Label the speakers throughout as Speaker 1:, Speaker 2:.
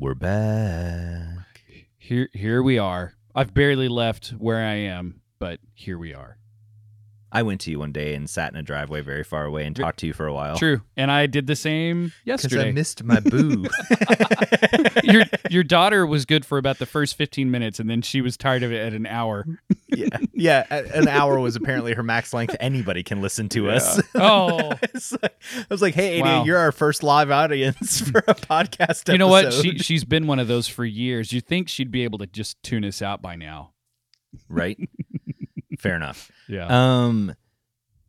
Speaker 1: We're back.
Speaker 2: Here, here we are. I've barely left where I am, but here we are.
Speaker 1: I went to you one day and sat in a driveway very far away and talked to you for a while.
Speaker 2: True, and I did the same
Speaker 1: Because
Speaker 2: yesterday.
Speaker 1: I missed my boo.
Speaker 2: your your daughter was good for about the first 15 minutes, and then she was tired of it at an hour.
Speaker 1: yeah, yeah. An hour was apparently her max length. Anybody can listen to us.
Speaker 2: Oh,
Speaker 1: like- I was like, "Hey, Ada,
Speaker 2: Wow.
Speaker 1: you're our first live audience for a podcast."
Speaker 2: you know what? She she's been one of those for years. You think she'd be able to just tune us out by now?
Speaker 1: right? Fair enough.
Speaker 2: Yeah.
Speaker 1: Um,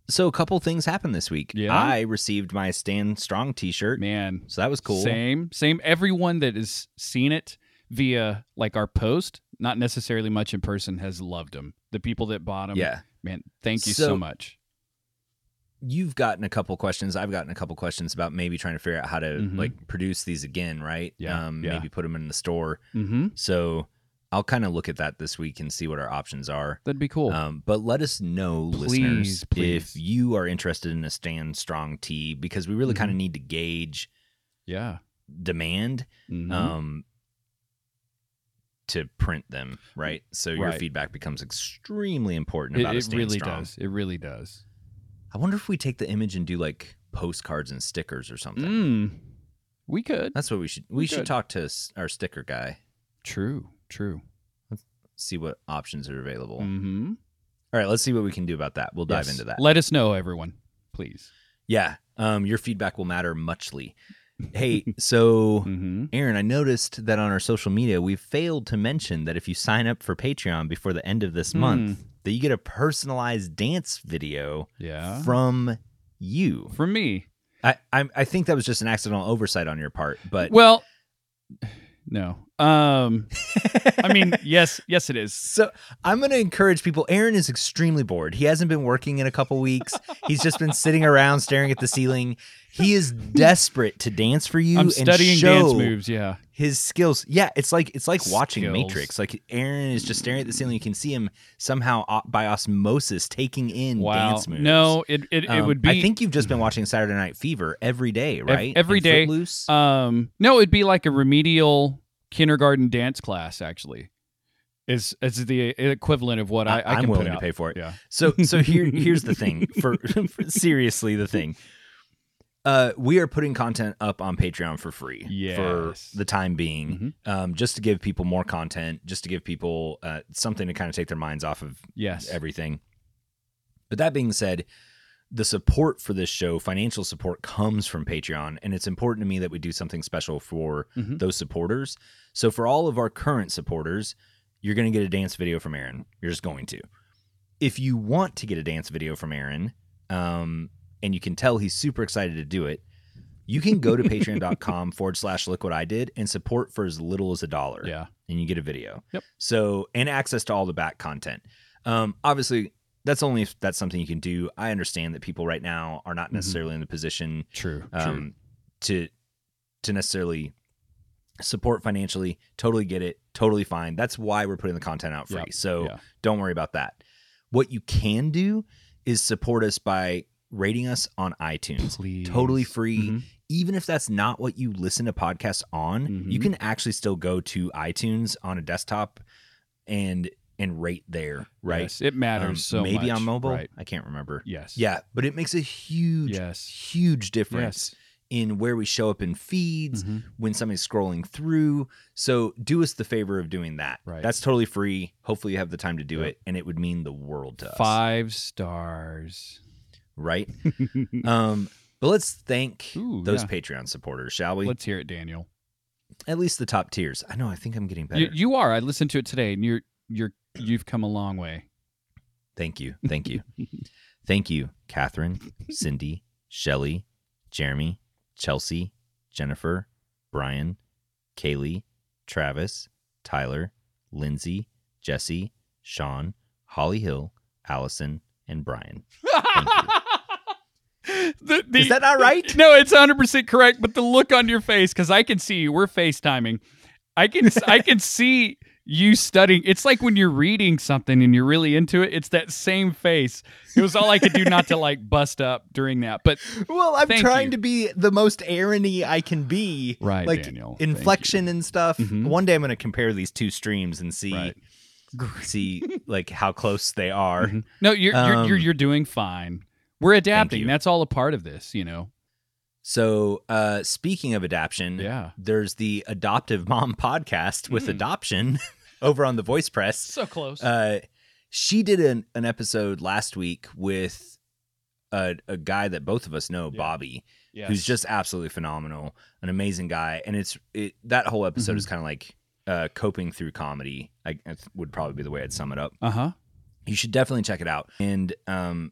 Speaker 1: so a couple things happened this week.
Speaker 2: Yeah?
Speaker 1: I received my Stand Strong T-shirt,
Speaker 2: Man,
Speaker 1: so that was cool.
Speaker 2: Same, same. Everyone that has seen it via like our post, not necessarily much in person, has loved them. The people that bought them,
Speaker 1: Yeah,
Speaker 2: man, thank you so,
Speaker 1: So-
Speaker 2: much.
Speaker 1: you've gotten a couple questions. I've gotten a couple questions about maybe trying to figure out how to
Speaker 2: Mhm.
Speaker 1: like produce these again, right?
Speaker 2: Yeah,
Speaker 1: Um,
Speaker 2: yeah.
Speaker 1: maybe put them in the store.
Speaker 2: Mm-hmm.
Speaker 1: So I'll kind of look at that this week and see what our options are.
Speaker 2: That'd be cool.
Speaker 1: Um, but let us know,
Speaker 2: Please,
Speaker 1: listeners,
Speaker 2: please.
Speaker 1: if you are interested in a Stand Strong tee because we really
Speaker 2: Mhm.
Speaker 1: kind of need to gauge
Speaker 2: yeah.
Speaker 1: demand
Speaker 2: Mhm.
Speaker 1: um, to print them, right? So your feedback becomes extremely important
Speaker 2: it
Speaker 1: about a
Speaker 2: it really
Speaker 1: Strong.
Speaker 2: does. It really does.
Speaker 1: I wonder if we take the image and do like postcards and stickers or something.
Speaker 2: Mm, we could.
Speaker 1: That's what we should. We,
Speaker 2: We
Speaker 1: should
Speaker 2: could.
Speaker 1: talk to our sticker guy,
Speaker 2: True. True.
Speaker 1: Let's see what options are available.
Speaker 2: Mm-hmm.
Speaker 1: All right, let's see what we can do about that. We'll dive
Speaker 2: Yes.
Speaker 1: into that.
Speaker 2: Let us know, everyone, please.
Speaker 1: yeah, um, your feedback will matter muchly. Hey, so
Speaker 2: Mm-hmm.
Speaker 1: Aaron, I noticed that on our social media, we failed to mention that if you sign up for Patreon before the end of this
Speaker 2: Hmm.
Speaker 1: month, that you get a personalized dance video
Speaker 2: Yeah.
Speaker 1: from you.
Speaker 2: From me.
Speaker 1: I, I I think that was just an accidental oversight on your part, but
Speaker 2: Well, no. Um. I mean, yes, yes, it is.
Speaker 1: So I'm going to encourage people. Aaron is extremely bored. He hasn't been working in a couple weeks. He's just been sitting around staring at the ceiling. He is desperate to dance for you
Speaker 2: I'm
Speaker 1: and
Speaker 2: studying
Speaker 1: show
Speaker 2: dance moves. Yeah.
Speaker 1: his skills. Yeah, it's like it's like watching
Speaker 2: Skills.
Speaker 1: Matrix. Like Aaron is just staring at the ceiling. You can see him somehow by osmosis taking in
Speaker 2: Wow.
Speaker 1: dance moves.
Speaker 2: No, it it, it
Speaker 1: Um,
Speaker 2: would be.
Speaker 1: I think you've just been watching Saturday Night Fever every day, right?
Speaker 2: every
Speaker 1: And
Speaker 2: day.
Speaker 1: Footloose?
Speaker 2: Um, no, it'd be like a remedial kindergarten dance class. Actually, is is the equivalent of what I, I
Speaker 1: I'm
Speaker 2: can
Speaker 1: willing to pay for it.
Speaker 2: Yeah.
Speaker 1: So so here here's the thing for, for seriously the thing. Uh, we are putting content up on Patreon for free for the time being,
Speaker 2: Mhm.
Speaker 1: um, just to give people more content, just to give people uh, something to kind of take their minds off of
Speaker 2: Yes.
Speaker 1: everything. But that being said, the support for this show, financial support, comes from Patreon, and it's important to me that we do something special for
Speaker 2: Mhm.
Speaker 1: those supporters. So for all of our current supporters, you're going to get a dance video from Aaron. You're just going to. If you want to get a dance video from Aaron, um, and you can tell he's super excited to do it, you can go to patreon.com forward slash look what I did and support for as little as a dollar
Speaker 2: Yeah.
Speaker 1: and you get a video.
Speaker 2: Yep.
Speaker 1: So and access to all the back content. Um, obviously, that's only if that's something you can do. I understand that people right now are not
Speaker 2: Mhm.
Speaker 1: necessarily in the position
Speaker 2: True. True.
Speaker 1: um, to to necessarily support financially. Totally get it. Totally fine. That's why we're putting the content out free.
Speaker 2: Yep.
Speaker 1: So
Speaker 2: Yeah.
Speaker 1: don't worry about that. What you can do is support us by rating us on iTunes.
Speaker 2: Please.
Speaker 1: Totally free
Speaker 2: Mhm.
Speaker 1: even if that's not what you listen to podcasts on, you
Speaker 2: Mhm.
Speaker 1: can actually still go to iTunes on a desktop and and rate there, right?
Speaker 2: Yes, it matters
Speaker 1: Um,
Speaker 2: so
Speaker 1: maybe
Speaker 2: much.
Speaker 1: on mobile.
Speaker 2: Right.
Speaker 1: I can't remember.
Speaker 2: Yes.
Speaker 1: Yeah, but it makes a huge,
Speaker 2: Yes.
Speaker 1: huge difference
Speaker 2: Yes.
Speaker 1: in where we show up in feeds
Speaker 2: Mhm.
Speaker 1: when somebody's scrolling through. So do us the favor of doing that.
Speaker 2: Right.
Speaker 1: That's totally free. Hopefully you have the time to do
Speaker 2: Yep.
Speaker 1: it, and it would mean the world to us.
Speaker 2: Five stars.
Speaker 1: right? um, but let's thank
Speaker 2: Ooh,
Speaker 1: those
Speaker 2: yeah.
Speaker 1: Patreon supporters, shall we?
Speaker 2: Let's hear it, Daniel.
Speaker 1: At least the top tiers. I know. I think I'm getting better.
Speaker 2: You, you are. I listened to it today, and you're you're you've come a long way.
Speaker 1: Thank you. Thank you. Thank you, Catherine, Cindy, Shelly, Jeremy, Chelsea, Jennifer, Brian, Kaylee, Travis, Tyler, Lindsay, Jesse, Sean, Holly Hill, Allison, and Brian.
Speaker 2: The- the-
Speaker 1: Is that not right?
Speaker 2: No, it's 100% correct, but the look on your face cuz I can see you. We're FaceTiming. I can I can see you studying. It's like when you're reading something and you're really into it. It's that same face. It was all I could do not to like bust up during that. But
Speaker 1: Well, I'm trying
Speaker 2: you.
Speaker 1: to be the most Aaron-y I can be.
Speaker 2: Right,
Speaker 1: like
Speaker 2: Daniel.
Speaker 1: Inflection and stuff.
Speaker 2: Mhm.
Speaker 1: One day I'm going to compare these two streams and see
Speaker 2: Right.
Speaker 1: see like how close they are.
Speaker 2: Mhm. no, you're, you're you're
Speaker 1: Um,
Speaker 2: you're doing fine. We're adapting. That's all a part of this. You know.
Speaker 1: So, uh, speaking of adaption,
Speaker 2: Yeah.
Speaker 1: there's the Adoptive Mom podcast with
Speaker 2: Mm.
Speaker 1: adoption over on the Voice Press.
Speaker 2: So close.
Speaker 1: Uh, she did an, an episode last week with a, a guy that both of us know,
Speaker 2: Yeah.
Speaker 1: Bobby,
Speaker 2: yes.
Speaker 1: who's just absolutely phenomenal, an amazing guy. And it's it that whole episode
Speaker 2: Mhm.
Speaker 1: is kind of like uh, coping through comedy. I, I would probably be the way I'd sum it up.
Speaker 2: Uh huh.
Speaker 1: You should definitely check it out. And um,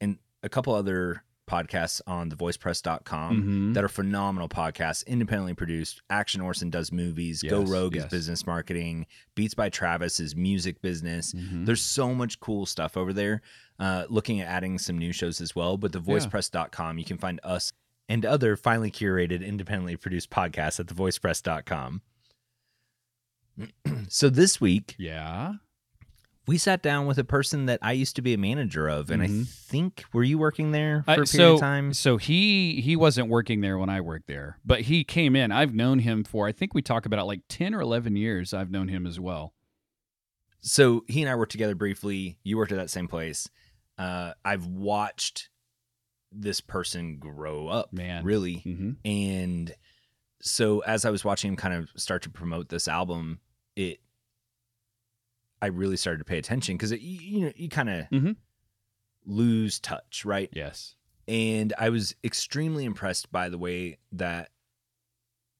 Speaker 1: and a couple other podcasts on thevoicepress.com
Speaker 2: Mhm.
Speaker 1: that are phenomenal podcasts, independently produced. Action Orson does movies. Go Rogue
Speaker 2: yes.
Speaker 1: is business marketing. Beats by Travis is music business.
Speaker 2: Mhm.
Speaker 1: There's so much cool stuff over there. Uh, looking at adding some new shows as well. But thevoicepress.com, you can find us and other finely curated, independently produced podcasts at thevoicepress.com. so this week,
Speaker 2: Yeah.
Speaker 1: We sat down with a person that I used to be a manager of, and I
Speaker 2: Mhm.
Speaker 1: think were you working there for
Speaker 2: I-
Speaker 1: a period
Speaker 2: so,
Speaker 1: of time?
Speaker 2: So he he wasn't working there when I worked there, but he came in. I've known him for I think we talk about it like ten or eleven years. I've known him as well.
Speaker 1: so he and I worked together briefly. You worked at that same place. Uh, I've watched this person grow up,
Speaker 2: Man.
Speaker 1: really,
Speaker 2: hmm
Speaker 1: and so as I was watching him kind of start to promote this album, it I really started to pay attention because you, you know you kind of
Speaker 2: Mhm.
Speaker 1: lose touch, right?
Speaker 2: Yes.
Speaker 1: and I was extremely impressed by the way that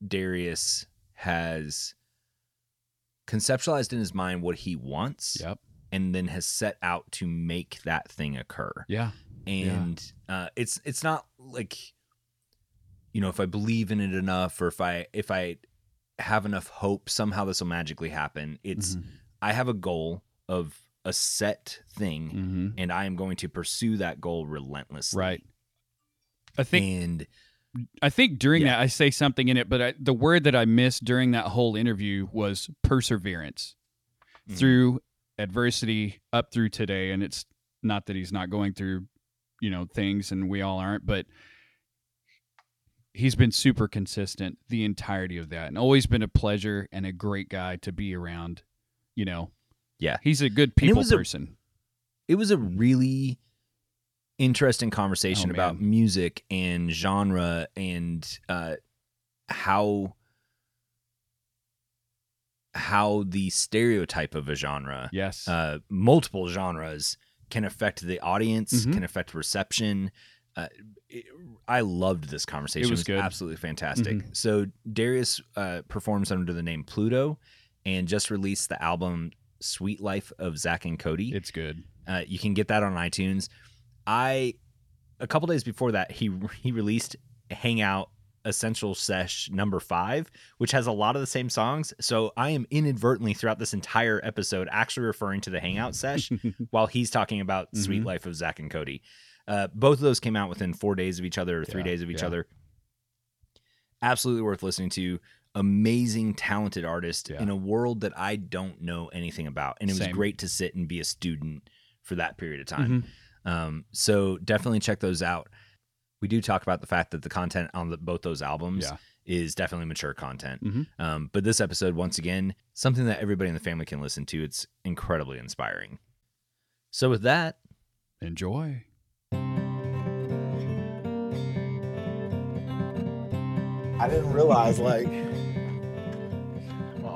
Speaker 1: Darius has conceptualized in his mind what he wants
Speaker 2: Yep.
Speaker 1: and then has set out to make that thing occur.
Speaker 2: Yeah.
Speaker 1: And uh, it's it's not like you know if I believe in it enough or if I if I have enough hope somehow this will magically happen. It's
Speaker 2: Mhm.
Speaker 1: I have a goal of a set thing
Speaker 2: Mhm.
Speaker 1: and I am going to pursue that goal relentlessly.
Speaker 2: Right. I think
Speaker 1: and
Speaker 2: I think during
Speaker 1: Yeah.
Speaker 2: that I say something in it, but I, the word that I missed during that whole interview was perseverance
Speaker 1: Mhm.
Speaker 2: through adversity up through today. And it's not that he's not going through, you know, things, and we all aren't, but he's been super consistent the entirety of that, and always been a pleasure and a great guy to be around. You know,
Speaker 1: Yeah.
Speaker 2: he's a good
Speaker 1: And it
Speaker 2: people
Speaker 1: a-
Speaker 2: person.
Speaker 1: it was a really interesting conversation
Speaker 2: Oh,
Speaker 1: about music and genre and uh, how how the stereotype of a genre,
Speaker 2: yes,
Speaker 1: uh, multiple genres, can affect the audience,
Speaker 2: Mhm.
Speaker 1: can affect reception. Uh, it, I loved this conversation.
Speaker 2: It was good.
Speaker 1: absolutely fantastic.
Speaker 2: Mhm.
Speaker 1: So Darius uh, performs under the name Pluto, and just released the album "Sweet Life of Zach and Cody."
Speaker 2: it's good.
Speaker 1: Uh, you can get that on iTunes. I a couple days before that he he released Hangout Essential Sesh number five, which has a lot of the same songs. So I am inadvertently throughout this entire episode actually referring to the Hangout Sesh while he's talking about Sweet
Speaker 2: Mhm.
Speaker 1: Life of Zach and Cody. Uh, both of those came out within four days of each other or three
Speaker 2: Yeah,
Speaker 1: days of each
Speaker 2: yeah.
Speaker 1: other. Absolutely worth listening to. Amazing, talented artist
Speaker 2: Yeah.
Speaker 1: in a world that I don't know anything about. And it was
Speaker 2: Same.
Speaker 1: great to sit and be a student for that period of time.
Speaker 2: Mhm.
Speaker 1: Um, so definitely check those out. We do talk about the fact that the content on the, both those albums
Speaker 2: Yeah.
Speaker 1: is definitely mature content.
Speaker 2: Mhm.
Speaker 1: Um, but this episode, once again, something that everybody in the family can listen to. It's incredibly inspiring. So with that,
Speaker 2: Enjoy.
Speaker 3: I didn't realize like my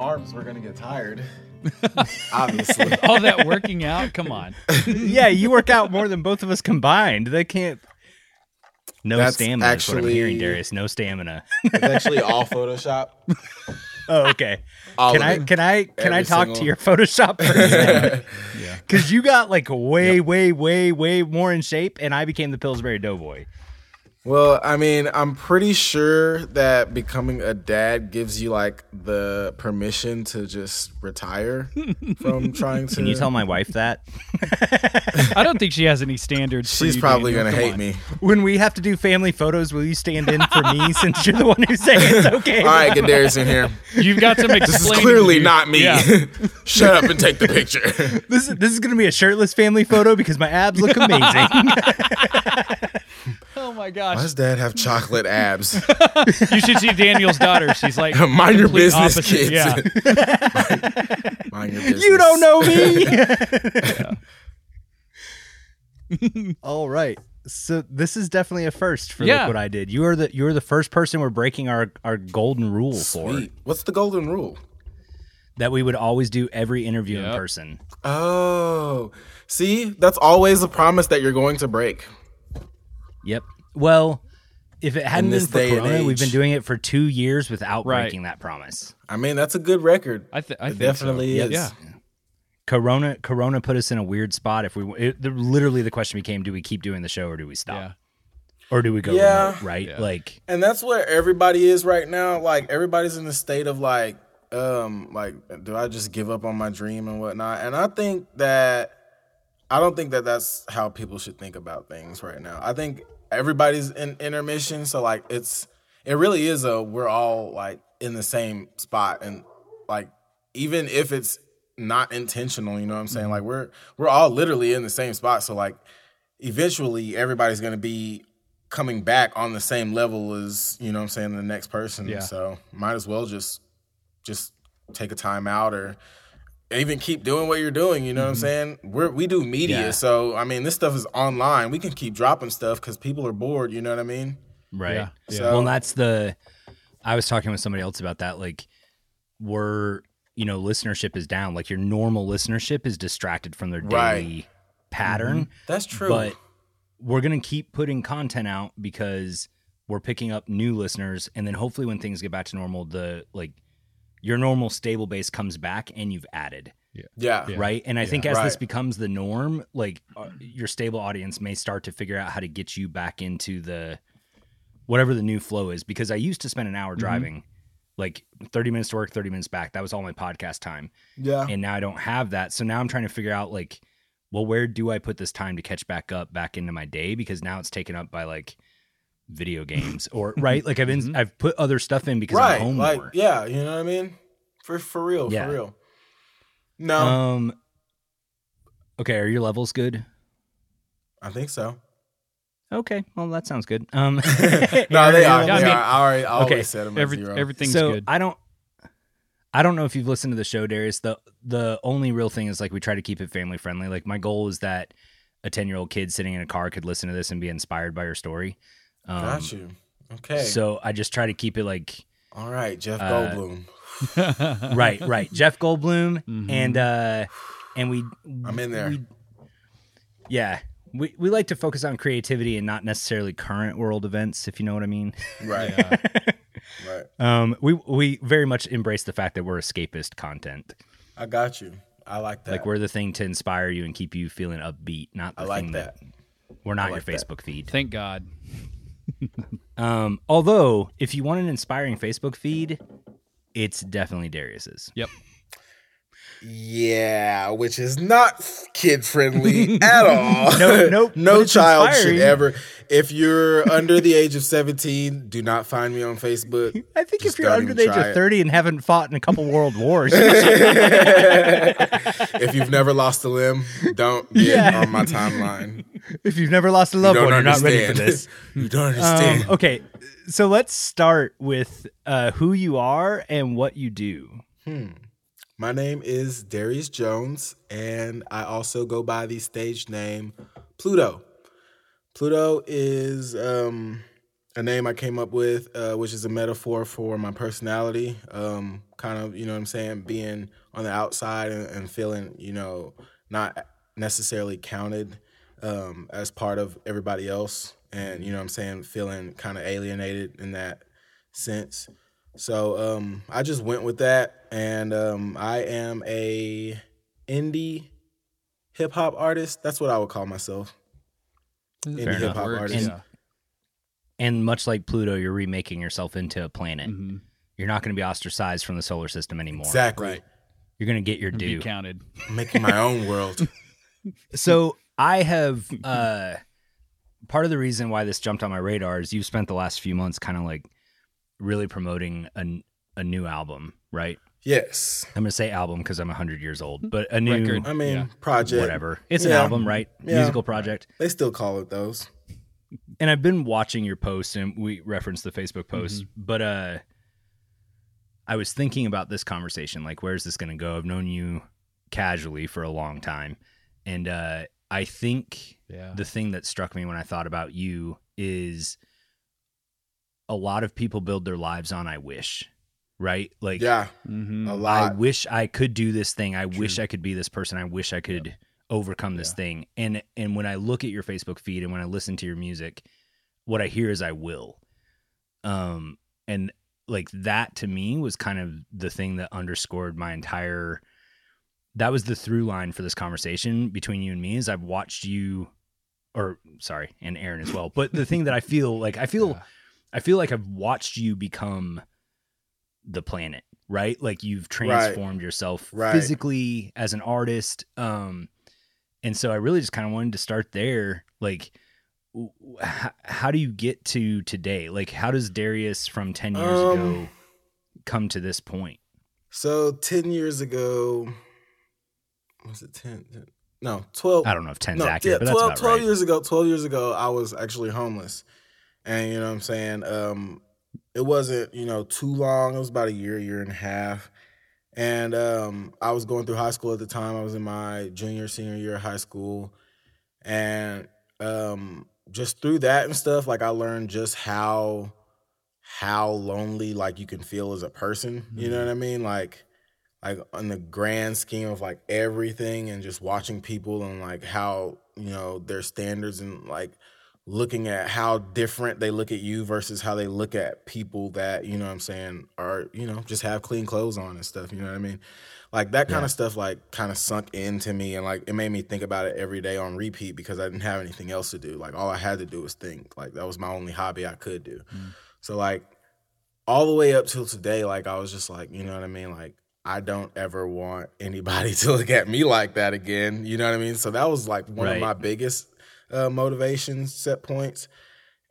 Speaker 3: arms were gonna get tired. Obviously.
Speaker 2: All that working out. Come on.
Speaker 1: yeah, you work out more than both of us combined. They can't. No
Speaker 3: That's
Speaker 1: stamina. is what I'm hearing, Darius. No stamina.
Speaker 3: It's actually all Photoshop.
Speaker 1: oh, okay.
Speaker 3: All
Speaker 1: Can I
Speaker 3: it.
Speaker 1: can I can I
Speaker 3: Every
Speaker 1: talk to your Photoshop for?
Speaker 2: Yeah.
Speaker 1: Because you got like way, way, way, way more in shape, and I became the Pillsbury Doughboy.
Speaker 3: Well, I mean, I'm pretty sure that becoming a dad gives you like the permission to just retire from trying to.
Speaker 1: Can you tell my wife that?
Speaker 2: I don't think she has any standards. for
Speaker 3: She's
Speaker 2: you,
Speaker 3: probably
Speaker 2: Daniel.
Speaker 3: gonna
Speaker 2: Come
Speaker 3: hate
Speaker 2: on.
Speaker 3: me.
Speaker 1: When we have to do family photos, will you stand in for me since you're the one who's saying it's okay?
Speaker 3: All right, get Darius in here.
Speaker 2: You've got some
Speaker 3: This is clearly not me.
Speaker 2: Yeah.
Speaker 3: Shut up and take the picture.
Speaker 1: This is this is gonna be a shirtless family photo because my abs look amazing.
Speaker 2: Oh my
Speaker 3: Why
Speaker 2: gosh!
Speaker 3: does Dad have chocolate abs?
Speaker 2: You should see Daniel's daughter. She's like
Speaker 3: Mind your
Speaker 2: complete
Speaker 3: business,
Speaker 2: opposite.
Speaker 3: kids.
Speaker 2: Yeah.
Speaker 3: Mind your business.
Speaker 1: you don't know me. All right. So this is definitely a first for
Speaker 2: Yeah.
Speaker 1: what I did. You are the you are the first person we're breaking our our golden rule for
Speaker 3: What's the golden rule?
Speaker 1: that we would always do every interview in person.
Speaker 3: Oh, see, that's always a promise that you're going to break.
Speaker 1: Yep. Well, if it hadn't been
Speaker 3: this
Speaker 1: for
Speaker 3: day and
Speaker 1: Corona, we've been
Speaker 3: age.
Speaker 1: doing it for two years without
Speaker 2: Right.
Speaker 1: breaking that promise.
Speaker 3: I mean, that's a good record.
Speaker 2: I, th- I
Speaker 3: It
Speaker 2: think
Speaker 3: definitely
Speaker 2: so.
Speaker 3: is.
Speaker 2: Yeah.
Speaker 1: Corona Corona put us in a weird spot. If we it, the, literally the question became, do we keep doing the show or do we stop
Speaker 2: Yeah.
Speaker 1: or do we go
Speaker 3: Yeah.
Speaker 1: remote, right?
Speaker 2: Yeah.
Speaker 1: Like
Speaker 3: And that's where everybody is right now. Like everybody's in the state of like, um, like, do I just give up on my dream and whatnot? And I think that I don't think that that's how people should think about things right now. I think everybody's in intermission, so like it's it really is a we're all like in the same spot and like even if it's not intentional, you know what I'm saying? Mm-hmm. Like we're we're all literally in the same spot. So like eventually everybody's gonna be coming back on the same level as, you know what I'm saying, the next person.
Speaker 2: Yeah.
Speaker 3: So might as well just just take a time out or even keep doing what you're doing, you know what I'm mm-hmm. saying? We're we do media,
Speaker 1: Yeah.
Speaker 3: so I mean this stuff is online. We can keep dropping stuff because people are bored, you know what I mean?
Speaker 1: right.
Speaker 2: Yeah. Yeah.
Speaker 3: So-
Speaker 1: Well, and that's the. I was talking with somebody else about that. Like, we're you know listenership is down. Like your normal listenership is distracted from their daily
Speaker 3: Right.
Speaker 1: pattern. Mm-hmm.
Speaker 3: That's true.
Speaker 1: But we're gonna keep putting content out because we're picking up new listeners, and then hopefully when things get back to normal, the like your normal stable base comes back and you've added.
Speaker 3: Yeah.
Speaker 2: Yeah.
Speaker 1: right? And i think as this becomes the norm like uh, your stable audience may start to figure out how to get you back into the whatever the new flow is. Because i used to spend an hour driving like 30 minutes to work 30 minutes back. That was all my podcast time.
Speaker 3: Yeah.
Speaker 1: and now i don't have that. So now i'm trying to figure out like well where do i put this time to catch back up back into my day? Because now it's taken up by like video games or right like i've been i've put other stuff in because
Speaker 3: right.
Speaker 1: i'm home
Speaker 3: like
Speaker 1: more
Speaker 3: yeah, you know what I mean? For for real,
Speaker 1: Yeah.
Speaker 3: for real. No,
Speaker 1: um okay are your levels good
Speaker 3: I think so.
Speaker 1: Okay, well that sounds good. Um,
Speaker 3: No, they are.
Speaker 2: Yeah,
Speaker 3: They
Speaker 2: I
Speaker 1: levels-
Speaker 2: mean-
Speaker 3: I already I
Speaker 1: Okay.
Speaker 3: always set them
Speaker 2: Every,
Speaker 3: zero.
Speaker 2: everything's
Speaker 1: so
Speaker 2: good.
Speaker 1: I don't, I don't know if you've listened to the show, Darius. the The only real thing is like we try to keep it family friendly. Like my goal is that a ten year old kid sitting in a car could listen to this and be inspired by your story. Um,
Speaker 3: Got you. Okay.
Speaker 1: So I just try to keep it like
Speaker 3: All right, Jeff
Speaker 1: Uh,
Speaker 3: Goldblum.
Speaker 1: right, right. Jeff Goldblum
Speaker 2: Mhm.
Speaker 1: and uh, and we.
Speaker 3: I'm in there.
Speaker 1: we- yeah, we we like to focus on creativity and not necessarily current world events, if you know what I mean.
Speaker 3: Right.
Speaker 2: Yeah.
Speaker 3: Right.
Speaker 1: Um, we we very much embrace the fact that we're escapist content.
Speaker 3: I got you. I like that.
Speaker 1: Like we're the thing to inspire you and keep you feeling upbeat, not the
Speaker 3: I like
Speaker 1: thing
Speaker 3: that.
Speaker 1: we're not
Speaker 3: like
Speaker 1: your
Speaker 3: that.
Speaker 1: Facebook feed.
Speaker 2: Thank God.
Speaker 1: Um, although if you want an inspiring Facebook feed, it's definitely Darius's.
Speaker 2: Yep.
Speaker 3: Yeah, which is not kid friendly at all.
Speaker 1: No, nope,
Speaker 3: no child should ever. If you're under the age of 17, do not find me on Facebook.
Speaker 1: I think
Speaker 3: Just
Speaker 1: if you're under the age of
Speaker 3: it.
Speaker 1: 30 and haven't fought in a couple world wars,
Speaker 3: if you've never lost a limb, don't get
Speaker 1: Yeah.
Speaker 3: on my timeline.
Speaker 1: if you've never lost a
Speaker 3: You
Speaker 1: loved
Speaker 3: don't
Speaker 1: one, you're not ready for this.
Speaker 3: you don't
Speaker 1: Um,
Speaker 3: understand.
Speaker 1: okay, so let's start with uh, who you are and what you do.
Speaker 3: My name is Darius Jones, and I also go by the stage name Pluto. Pluto is um, a name I came up with, uh, which is a metaphor for my personality. Um, kind of, you know what I'm saying, being on the outside and, and feeling, you know, not necessarily counted um, as part of everybody else. And, you know what I'm saying, feeling kind of alienated in that sense. So um, I just went with that, and um, I am a indie hip hop artist. That's what I would call myself.
Speaker 2: Fair
Speaker 3: Indie hip hop
Speaker 2: Works,
Speaker 3: artist.
Speaker 2: yeah.
Speaker 1: And much like Pluto, you're remaking yourself into a planet.
Speaker 2: Mhm.
Speaker 1: You're not going to be ostracized from the solar system anymore.
Speaker 3: Exactly.
Speaker 2: Right.
Speaker 1: You're going to get your due.
Speaker 2: Be counted.
Speaker 3: Making my own world.
Speaker 1: So I have uh part of the reason why this jumped on my radar is you've spent the last few months kind of like really promoting a, a new album, right?
Speaker 3: Yes.
Speaker 1: I'm gonna say album because I'm 100 years old, but a new
Speaker 2: Record.
Speaker 3: I mean,
Speaker 2: Yeah.
Speaker 3: project.
Speaker 1: whatever. It's an album, right?
Speaker 3: Yeah.
Speaker 1: Musical project.
Speaker 3: They still call it those.
Speaker 1: And I've been watching your posts, and we referenced the Facebook post,
Speaker 3: Mm-hmm.
Speaker 1: but uh, I was thinking about this conversation. Like, where's this gonna go? I've known you casually for a long time, and uh, I think
Speaker 2: Yeah.
Speaker 1: the thing that struck me when I thought about you is a lot of people build their lives on I wish, right? Like,
Speaker 3: Yeah,
Speaker 2: Mhm.
Speaker 3: a
Speaker 1: I
Speaker 3: lot.
Speaker 1: I wish I could do this thing. I wish I could be this person. I wish I could overcome this
Speaker 2: Yeah.
Speaker 1: thing. And and when I look at your Facebook feed and when I listen to your music, what I hear is I will. Um and like that to me was kind of the thing that underscored my entire that was the through line for this conversation between you and me is I've watched you or sorry, and Aaron as well. But the thing that I feel like I feel
Speaker 2: Yeah.
Speaker 1: I feel like I've watched you become the planet, right? Like you've transformed yourself
Speaker 3: Right.
Speaker 1: physically as an artist. Um, and so I really just kind of wanted to start there. Like, w- w- h- how do you get to today? Like, how does Darius from 10 years
Speaker 3: Um,
Speaker 1: ago come to this point?
Speaker 3: So ten years ago, was it ten? No, twelve.
Speaker 1: I don't know if 10's
Speaker 3: no,
Speaker 1: accurate,
Speaker 3: yeah,
Speaker 1: but that's
Speaker 3: 12,
Speaker 1: about
Speaker 3: 12
Speaker 1: right.
Speaker 3: years ago. Twelve years ago, I was actually homeless, and you know what I'm saying. Um, it wasn't you know too long. It was about a year, year and a half, and um, I was going through high school at the time. I was in my junior, senior year of high school, and um, just through that and stuff, like I learned just how how lonely like you can feel as a person. You know what I mean? Like like on the grand scheme of like everything and just watching people and like how you know their standards and like looking at how different they look at you versus how they look at people that you know what I'm saying are you know just have clean clothes on and stuff you know what I mean like that kind
Speaker 1: Yeah.
Speaker 3: of stuff like kind of sunk into me and like it made me think about it every day on repeat because I didn't have anything else to do like all I had to do was think like that was my only hobby I could do mm. so like all the way up till today, like I was just like, you know what I mean? Like I don't ever want anybody to look at me like that again. You know what I mean? So that was like one
Speaker 1: Right.
Speaker 3: of my biggest uh, motivations, set points.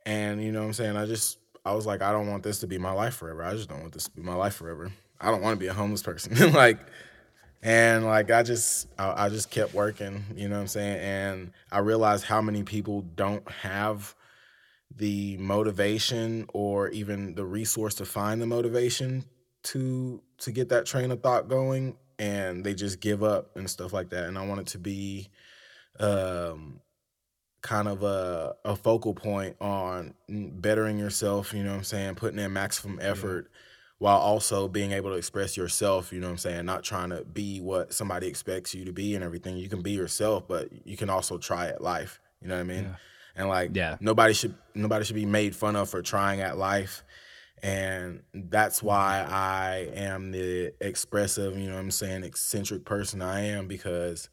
Speaker 3: And you know what I'm saying? I just I was like, I don't want this to be my life forever. I just don't want this to be my life forever. I don't want to be a homeless person. like and like I just I, I just kept working, you know what I'm saying? And I realized how many people don't have the motivation or even the resource to find the motivation to to get that train of thought going and they just give up and stuff like that and i want it to be um kind of a, a focal point on bettering yourself you know what i'm saying? Putting in maximum effort while also being able to express yourself you know what i'm saying? Not trying to be what somebody expects you to be and everything. You can be yourself but you can also try at life you know what i mean?
Speaker 2: Yeah.
Speaker 3: and like
Speaker 1: Yeah.
Speaker 3: nobody should nobody should be made fun of for trying at life. And that's why I am the expressive, you know what I'm saying, eccentric person I am because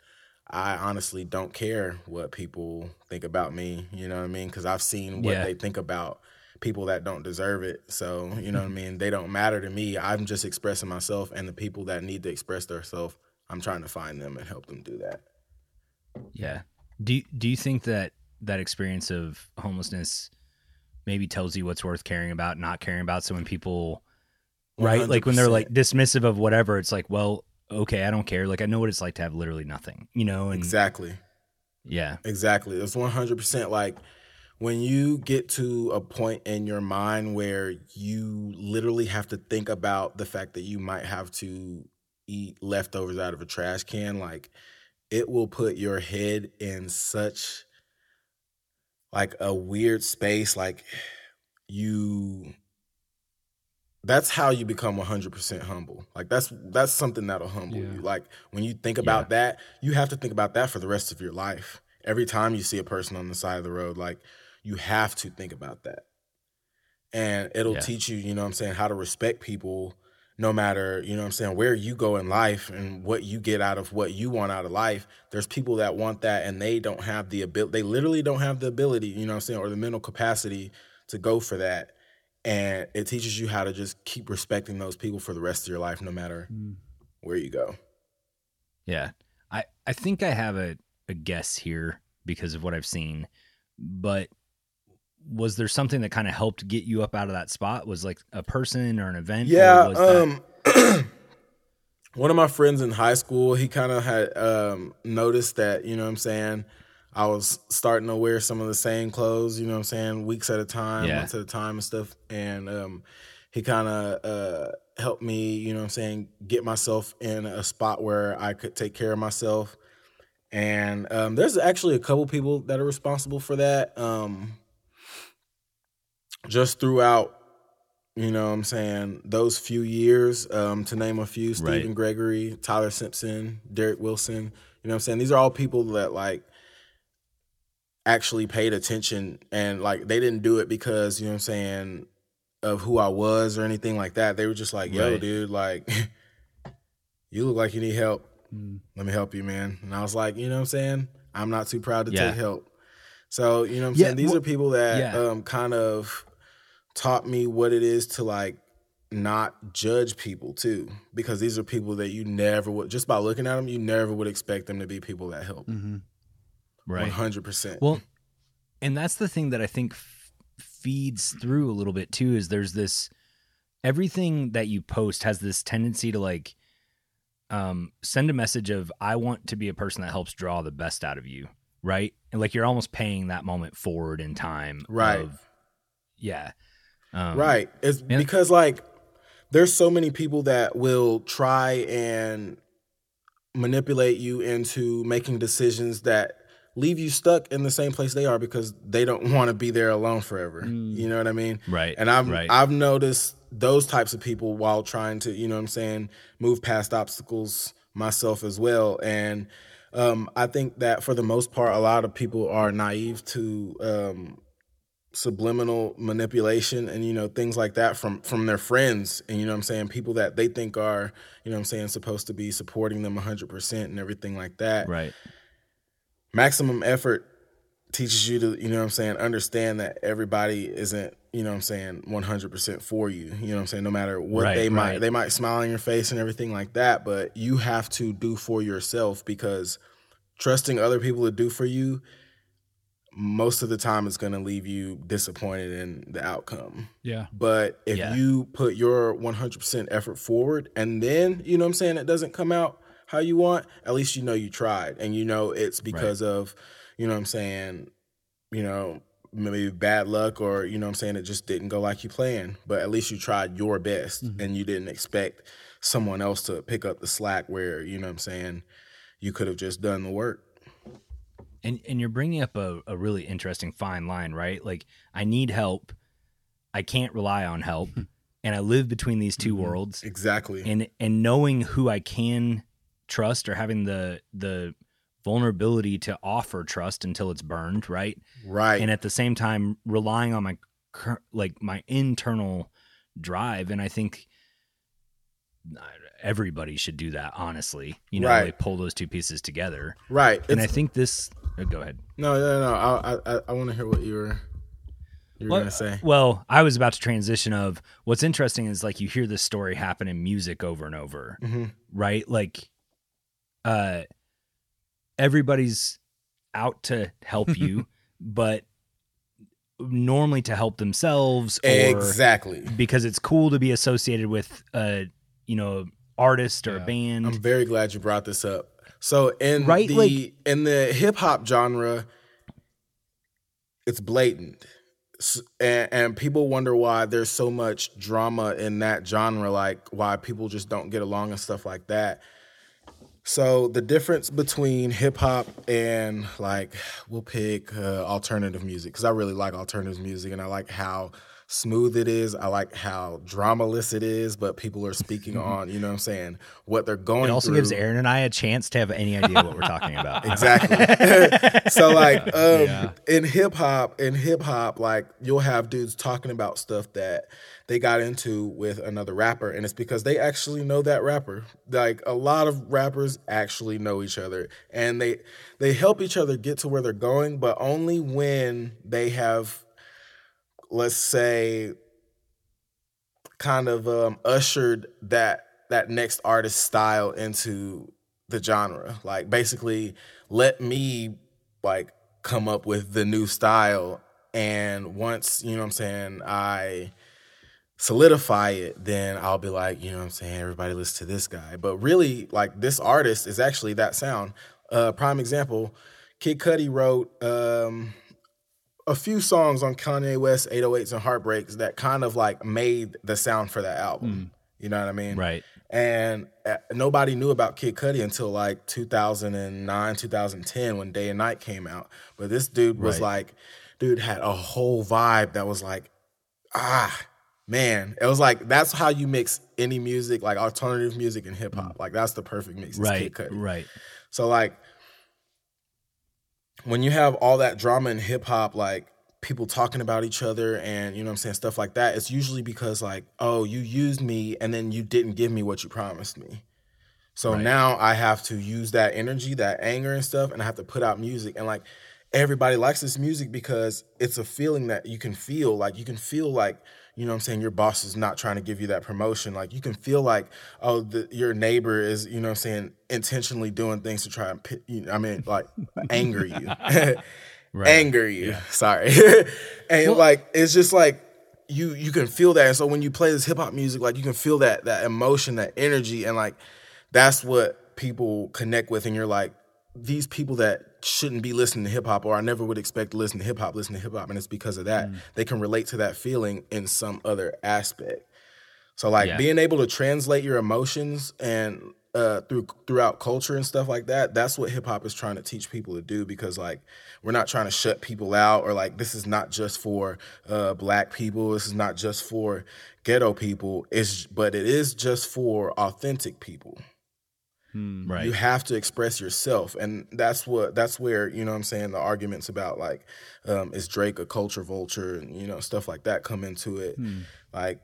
Speaker 3: I honestly don't care what people think about me, you know what I mean? Because I've seen what
Speaker 1: Yeah.
Speaker 3: they think about people that don't deserve it. So, you know what I mm-hmm. mean? They don't matter to me. I'm just expressing myself, and the people that need to express themselves, I'm trying to find them and help them do that.
Speaker 1: Yeah. Do do you think that that experience of homelessness maybe tells you what's worth caring about, not caring about? So when people, right, like when they're like dismissive of whatever, it's like, well, okay, I don't care. Like I know what it's like to have literally nothing, you know? And
Speaker 3: Exactly.
Speaker 1: yeah,
Speaker 3: Exactly. It's one hundred percent like when you get to a point in your mind where you literally have to think about the fact that you might have to eat leftovers out of a trash can, like it will put your head in such like a weird space like you that's how you become 100% humble like that's that's something that'll humble
Speaker 2: Yeah.
Speaker 3: you like when you think about that you have to think about that for the rest of your life every time you see a person on the side of the road like you have to think about that and it'll
Speaker 1: Yeah.
Speaker 3: teach you you know what i'm saying how to respect people no matter you know what i'm saying where you go in life and what you get out of what you want out of life there's people that want that and they don't have the ability they literally don't have the ability you know what i'm saying or the mental capacity to go for that. And it teaches you how to just keep respecting those people for the rest of your life, no matter
Speaker 2: Mm.
Speaker 3: where you go.
Speaker 1: Yeah. I, I think I have a, a guess here because of what I've seen. But was there something that kind of helped get you up out of that spot? Was like a person or an event? or
Speaker 3: Yeah.
Speaker 1: was that-
Speaker 3: Um, one of my friends in high school, he kind of had um, noticed that, you know what I'm saying? I was starting to wear some of the same clothes, you know what I'm saying, weeks at a time,
Speaker 1: Yeah.
Speaker 3: months at a time and stuff. And um, he kind of uh, helped me, you know what I'm saying, get myself in a spot where I could take care of myself. And um, there's actually a couple people that are responsible for that. Um, just throughout you know what I'm saying, those few years, um, to name a few,
Speaker 1: Right.
Speaker 3: Stephen Gregory, Tyler Simpson, Derek Wilson, you know what I'm saying? These are all people that like actually paid attention and like they didn't do it because, you know what I'm saying, of who I was or anything like that. They were just like, yo,
Speaker 1: Right.
Speaker 3: dude, like you look like you need help.
Speaker 2: Mm.
Speaker 3: Let me help you, man. And I was like, you know what I'm saying? I'm not too proud to
Speaker 1: Yeah.
Speaker 3: take help. So, you know what I'm
Speaker 1: Yeah,
Speaker 3: saying? These
Speaker 1: well-
Speaker 3: are people that
Speaker 1: yeah.
Speaker 3: um kind of taught me what it is to like not judge people too because these are people that you never would just by looking at them you never would expect them to be people that help
Speaker 2: Mhm.
Speaker 1: Right.
Speaker 3: 100%
Speaker 1: Well, and that's the thing that I think f- feeds through a little bit too is there's this everything that you post has this tendency to like um send a message of I want to be a person that helps draw the best out of you, right? And like you're almost paying that moment forward in time.
Speaker 3: Right.
Speaker 1: of- yeah. Um,
Speaker 3: right it's
Speaker 1: yeah.
Speaker 3: because like there's so many people that will try and manipulate you into making decisions that leave you stuck in the same place they are because they don't want to be there alone forever
Speaker 2: Mm.
Speaker 3: you know what i mean
Speaker 1: Right.
Speaker 3: And I've
Speaker 1: right.
Speaker 3: I've noticed those types of people while trying to, you know what I'm saying, move past obstacles myself as well. And um, I think that for the most part, a lot of people are naive to um, subliminal manipulation and you know things like that from from their friends and you know what I'm saying people that they think are you know what I'm saying supposed to be supporting them 100% and everything like that
Speaker 1: right.
Speaker 3: Maximum effort teaches you to, you know what I'm saying, understand that everybody isn't, you know what I'm saying, 100% for you. You know what I'm saying? No matter what
Speaker 1: Right,
Speaker 3: they might,
Speaker 1: right.
Speaker 3: they might smile on your face and everything like that, but you have to do for yourself because trusting other people to do for you, most of the time it's going to leave you disappointed in the outcome.
Speaker 2: Yeah.
Speaker 3: But if
Speaker 1: Yeah.
Speaker 3: you put your 100% effort forward and then, you know what I'm saying, it doesn't come out how you want, at least you know you tried and you know it's because of, you know what I'm saying, you know, maybe bad luck or, you know what I'm saying, it just didn't go like you planned. But at least you tried your best
Speaker 1: Mm-hmm.
Speaker 3: and you didn't expect someone else to pick up the slack where, you know what I'm saying, you could have just done the work.
Speaker 1: And and you're bringing up a, a really interesting fine line, right? Like I need help, I can't rely on help, and I live between these 2
Speaker 2: Mhm.
Speaker 1: worlds.
Speaker 3: Exactly.
Speaker 1: And and knowing who I can trust or having the the vulnerability to offer trust until it's burned, right?
Speaker 3: right.
Speaker 1: And at the same time relying on my like my internal drive and I think everybody should do that honestly. You know,
Speaker 3: Right.
Speaker 1: like pull those two pieces together.
Speaker 3: right.
Speaker 1: And I think this oh, go ahead.
Speaker 3: no, no, no. I, I, I want to hear what you were, you were
Speaker 1: Well,
Speaker 3: going to say.
Speaker 1: Well, I was about to transition of what's interesting is like you hear this story happen in music over and over,
Speaker 3: hmm
Speaker 1: right? Like uh everybody's out to help you, but normally to help themselves or
Speaker 3: Exactly.
Speaker 1: because it's cool to be associated with a, you know, artist or a
Speaker 2: Yeah.
Speaker 1: band.
Speaker 3: I'm very glad you brought this up. So in
Speaker 1: Right,
Speaker 3: the
Speaker 1: like-
Speaker 3: in the hip hop genre, it's blatant, and, and people wonder why there's so much drama in that genre, like why people just don't get along and stuff like that. So the difference between hip hop and like we'll pick uh, alternative music because I really like alternative music and I like how smooth it is. I like how dramaless it is, but people are speaking on, you know what I'm saying, what they're going
Speaker 1: it also
Speaker 3: through.
Speaker 1: gives Aaron and I a chance to have any idea what we're talking about.
Speaker 3: Exactly. so like um
Speaker 2: Yeah.
Speaker 3: in hip hop, in hip hop, like you'll have dudes talking about stuff that they got into with another rapper, and it's because they actually know that rapper. Like a lot of rappers actually know each other, and they they help each other get to where they're going, but only when they have let's say kind of um, ushered that that next artist style into the genre. Like basically let me like come up with the new style and once, you know what I'm saying, I solidify it, then I'll be like, you know what I'm saying, everybody listen to this guy. But really, like this artist is actually that sound. Uh prime example, Kid Cudi wrote um a few songs on Kanye West 808s and Heartbreaks that kind of like made the sound for that album. You know what I mean?
Speaker 1: Right.
Speaker 3: And uh, nobody knew about Kid Cudi until like 2009, 2010 when Day and Night came out. But this dude was
Speaker 1: Right.
Speaker 3: like, dude had a whole vibe that was like, ah, man. It was like, that's how you mix any music, like alternative music and hip hop. Like, that's the perfect mix.
Speaker 1: Right.
Speaker 3: Kid Cudi.
Speaker 1: Right.
Speaker 3: So like when you have all that drama in hip hop, like people talking about each other and you know what I'm saying, stuff like that, it's usually because like, oh, you used me and then you didn't give me what you promised me. So
Speaker 1: Right.
Speaker 3: now I have to use that energy, that anger and stuff, and I have to put out music. And like everybody likes this music because it's a feeling that you can feel. Like you can feel like, you know what I'm saying, your boss is not trying to give you that promotion. Like you can feel like, oh, the, your neighbor is, you know what I'm saying, intentionally doing things to try and, you know, I mean, like anger you.
Speaker 1: Right.
Speaker 3: anger you. Sorry. and like it's just like you you can feel that. And so when you play this hip hop music, like you can feel that that emotion, that energy, and like that's what people connect with. And you're like, these people that shouldn't be listening to hip hop, or I never would expect to listen to hip hop, listen to hip hop, and it's because of that. They can relate to that feeling in some other aspect. So like
Speaker 1: Yeah.
Speaker 3: being able to translate your emotions and uh, through throughout culture and stuff like that, that's what hip hop is trying to teach people to do. Because like we're not trying to shut people out or like this is not just for uh, black people. This is not just for ghetto people. It's but it is just for authentic people.
Speaker 2: Hmm.
Speaker 1: Right.
Speaker 3: You have to express yourself, and that's what that's where you know what I'm saying the arguments about like um, is Drake a culture vulture and you know stuff like that come into it.
Speaker 2: Hmm.
Speaker 3: Like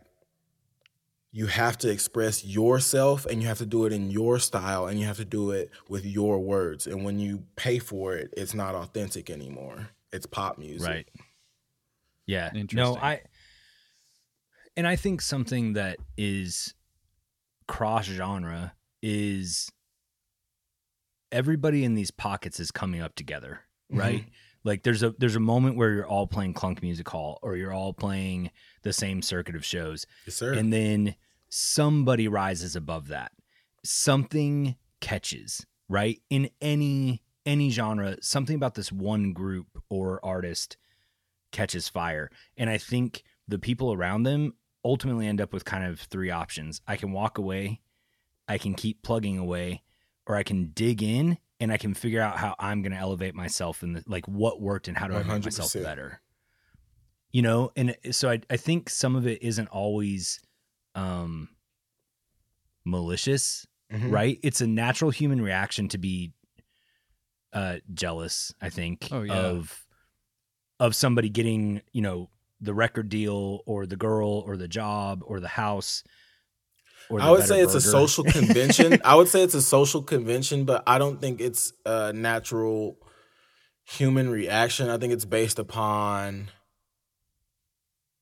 Speaker 3: you have to express yourself, and you have to do it in your style, and you have to do it with your words. And when you pay for it, it's not authentic anymore. It's pop music.
Speaker 1: Right. Yeah. No, I and I think something that is cross genre is everybody in these pockets is coming up together, mm-hmm. right? Like there's a there's a moment where you're all playing Clunk Music Hall or you're all playing the same circuit of shows.
Speaker 3: Yes, sir.
Speaker 1: and then somebody rises above that. Something catches right? In any any genre something about this one group or artist catches fire. And i think the people around them ultimately end up with kind of three options. I can walk away. I can keep plugging away or i can dig in and i can figure out how i'm going to elevate myself and like what worked and how do i make myself better you know and so I, I think some of it isn't always um malicious
Speaker 3: Mhm.
Speaker 1: right it's a natural human reaction to be uh jealous i think
Speaker 2: Oh, yeah.
Speaker 1: of of somebody getting you know the record deal or the girl or the job or the house or the
Speaker 3: I would say it's a social convention. I would say it's a social convention, but I don't think it's a natural human reaction. I think it's based upon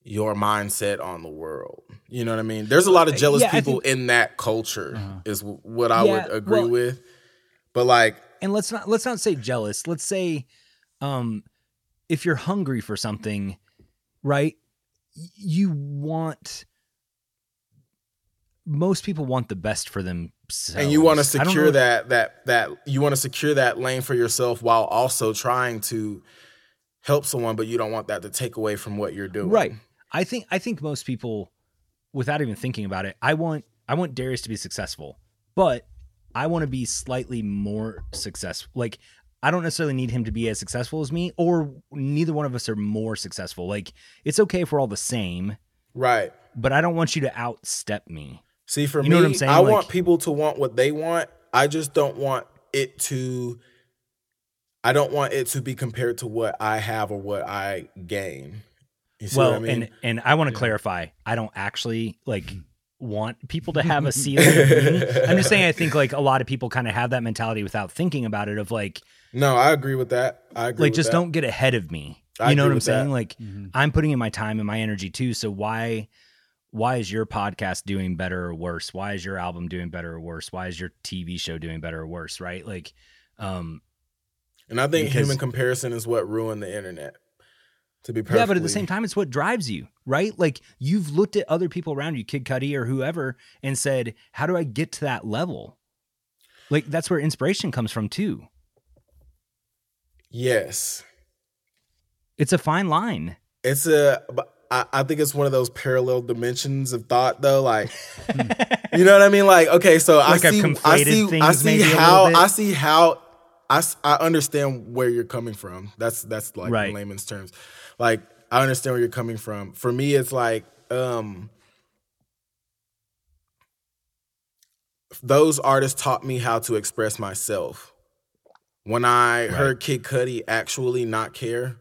Speaker 3: your mindset on the world. You know what I mean? There's a lot of jealous
Speaker 1: Yeah,
Speaker 3: people in that culture,
Speaker 2: Uh-huh.
Speaker 3: is what I
Speaker 1: Yeah,
Speaker 3: would agree
Speaker 1: well-
Speaker 3: with. But like,
Speaker 1: and let's not let's not say jealous let's say um if you're hungry for something right you want most people want the best for themselves
Speaker 3: and you want to secure
Speaker 1: know-
Speaker 3: that that that you want to secure that lane for yourself while also trying to help someone, but you don't want that to take away from what you're doing.
Speaker 1: Right. I think I think most people, without even thinking about it, I want I want Darius to be successful, but I want to be slightly more successful. Like I don't necessarily need him to be as successful as me, or neither one of us are more successful. Like it's okay if we're all the same,
Speaker 3: Right.
Speaker 1: but I don't want you to outstep me.
Speaker 3: See, for
Speaker 1: You
Speaker 3: me,
Speaker 1: know what I'm saying?
Speaker 3: I
Speaker 1: Like-
Speaker 3: want people to want what they want. I just don't want it to. I don't want it to be compared to what I have or what I gain. You see
Speaker 1: well,
Speaker 3: what I mean?
Speaker 1: and and I want to
Speaker 2: Yeah.
Speaker 1: clarify. I don't actually like want people to have a ceiling. I'm just saying. I think like a lot of people kind of have that mentality without thinking about it. Of like,
Speaker 3: no, I agree with that. I agree.
Speaker 1: like
Speaker 3: with
Speaker 1: just
Speaker 3: that.
Speaker 1: don't get ahead of me
Speaker 3: I
Speaker 1: you know what I'm
Speaker 3: with that.
Speaker 1: saying? Like mm-hmm. I'm putting in my time and my energy too. So why why is your podcast doing better or worse? Why is your album doing better or worse? Why is your TV show doing better or worse? Right? Like, um,
Speaker 3: And I think
Speaker 1: Because-
Speaker 3: human comparison is what ruined the internet. To be perfectly
Speaker 1: yeah, but at the same time, it's what drives you, right? Like you've looked at other people around you, Kid Cudi or whoever, and said, "How do I get to that level?" Like that's where inspiration comes from too.
Speaker 3: yes,
Speaker 1: It's a fine line.
Speaker 3: it's a. but I, I think it's one of those parallel dimensions of thought, though. Like, you know what I mean? Like, okay, so
Speaker 1: Like
Speaker 3: I see, I see, I see how. I see how, I, I understand where you're coming from. That's that's like
Speaker 1: Right.
Speaker 3: in layman's terms. Like, I understand where you're coming from. For me, it's like, um, those artists taught me how to express myself. When I heard Kid Cudi actually not care,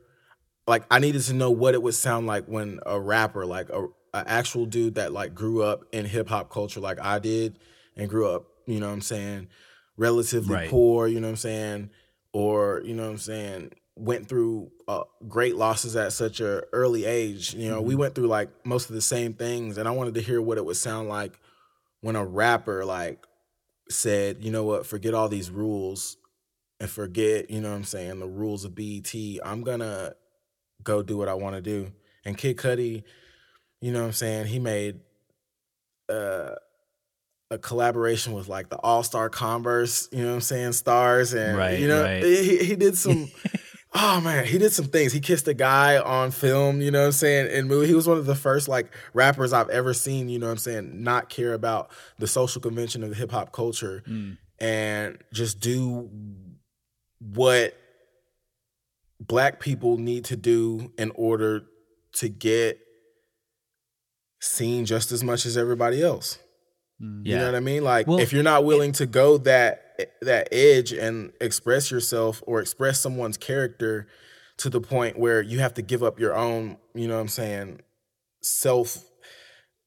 Speaker 3: like I needed to know what it would sound like when a rapper, like a, a actual dude that like grew up in hip hop culture like I did and grew up, you know what I'm saying, relatively
Speaker 1: Right.
Speaker 3: poor, you know what I'm saying, or you know what I'm saying, went through uh, great losses at such a early age. You know, we went through like most of the same things, and I wanted to hear what it would sound like when a rapper like said, you know what, forget all these rules and forget, you know what I'm saying, the rules of BET. I'm gonna go do what I want to do. And Kid Cudi, you know what I'm saying, he made uh, a collaboration with like the All Star Converse, you know what I'm saying, stars, and
Speaker 1: Right,
Speaker 3: you know
Speaker 1: right.
Speaker 3: he he did some. Oh man, he did some things. He kissed a guy on film, you know what I'm saying, in movie. He was one of the first like rappers I've ever seen, you know what I'm saying, not care about the social convention of the hip hop culture and just do what black people need to do in order to get seen just as much as everybody else. Mm. You know what I mean? Like
Speaker 1: Well,
Speaker 3: if you're not willing to go that that edge and express yourself or express someone's character to the point where you have to give up your own, you know what I'm saying, self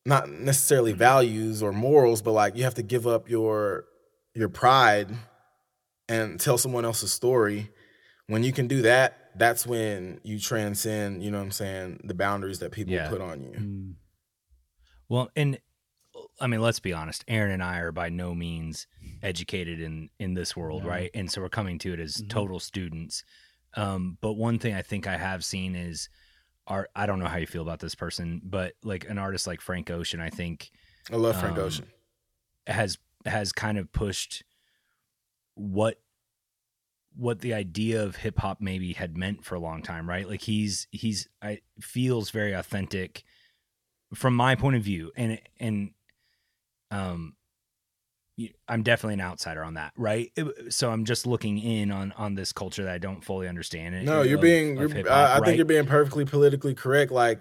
Speaker 3: not necessarily mm-hmm. values or morals, but like you have to give up your your pride and tell someone else's story. When you can do that, that's when you transcend, you know what I'm saying, the boundaries that people
Speaker 1: Yeah.
Speaker 3: put on you.
Speaker 1: Well, and I mean, let's be honest. Aaron and I are by no means educated in in this world,
Speaker 2: No.
Speaker 1: right? And so we're coming to it as
Speaker 2: Mhm.
Speaker 1: total students. Um, but one thing I think I have seen is art. I don't know how you feel about this person, but like an artist like Frank Ocean, I think
Speaker 3: I love Frank
Speaker 1: Um,
Speaker 3: Ocean.
Speaker 1: has has kind of pushed what what the idea of hip hop maybe had meant for a long time, right? Like he's he's I feels very authentic from my point of view, and and um, I'm definitely an outsider on that, right? So I'm just looking in on on this culture that I don't fully understand.
Speaker 3: No, you're being.
Speaker 1: of
Speaker 3: You're, I, I
Speaker 1: right?
Speaker 3: think you're being perfectly politically correct. Like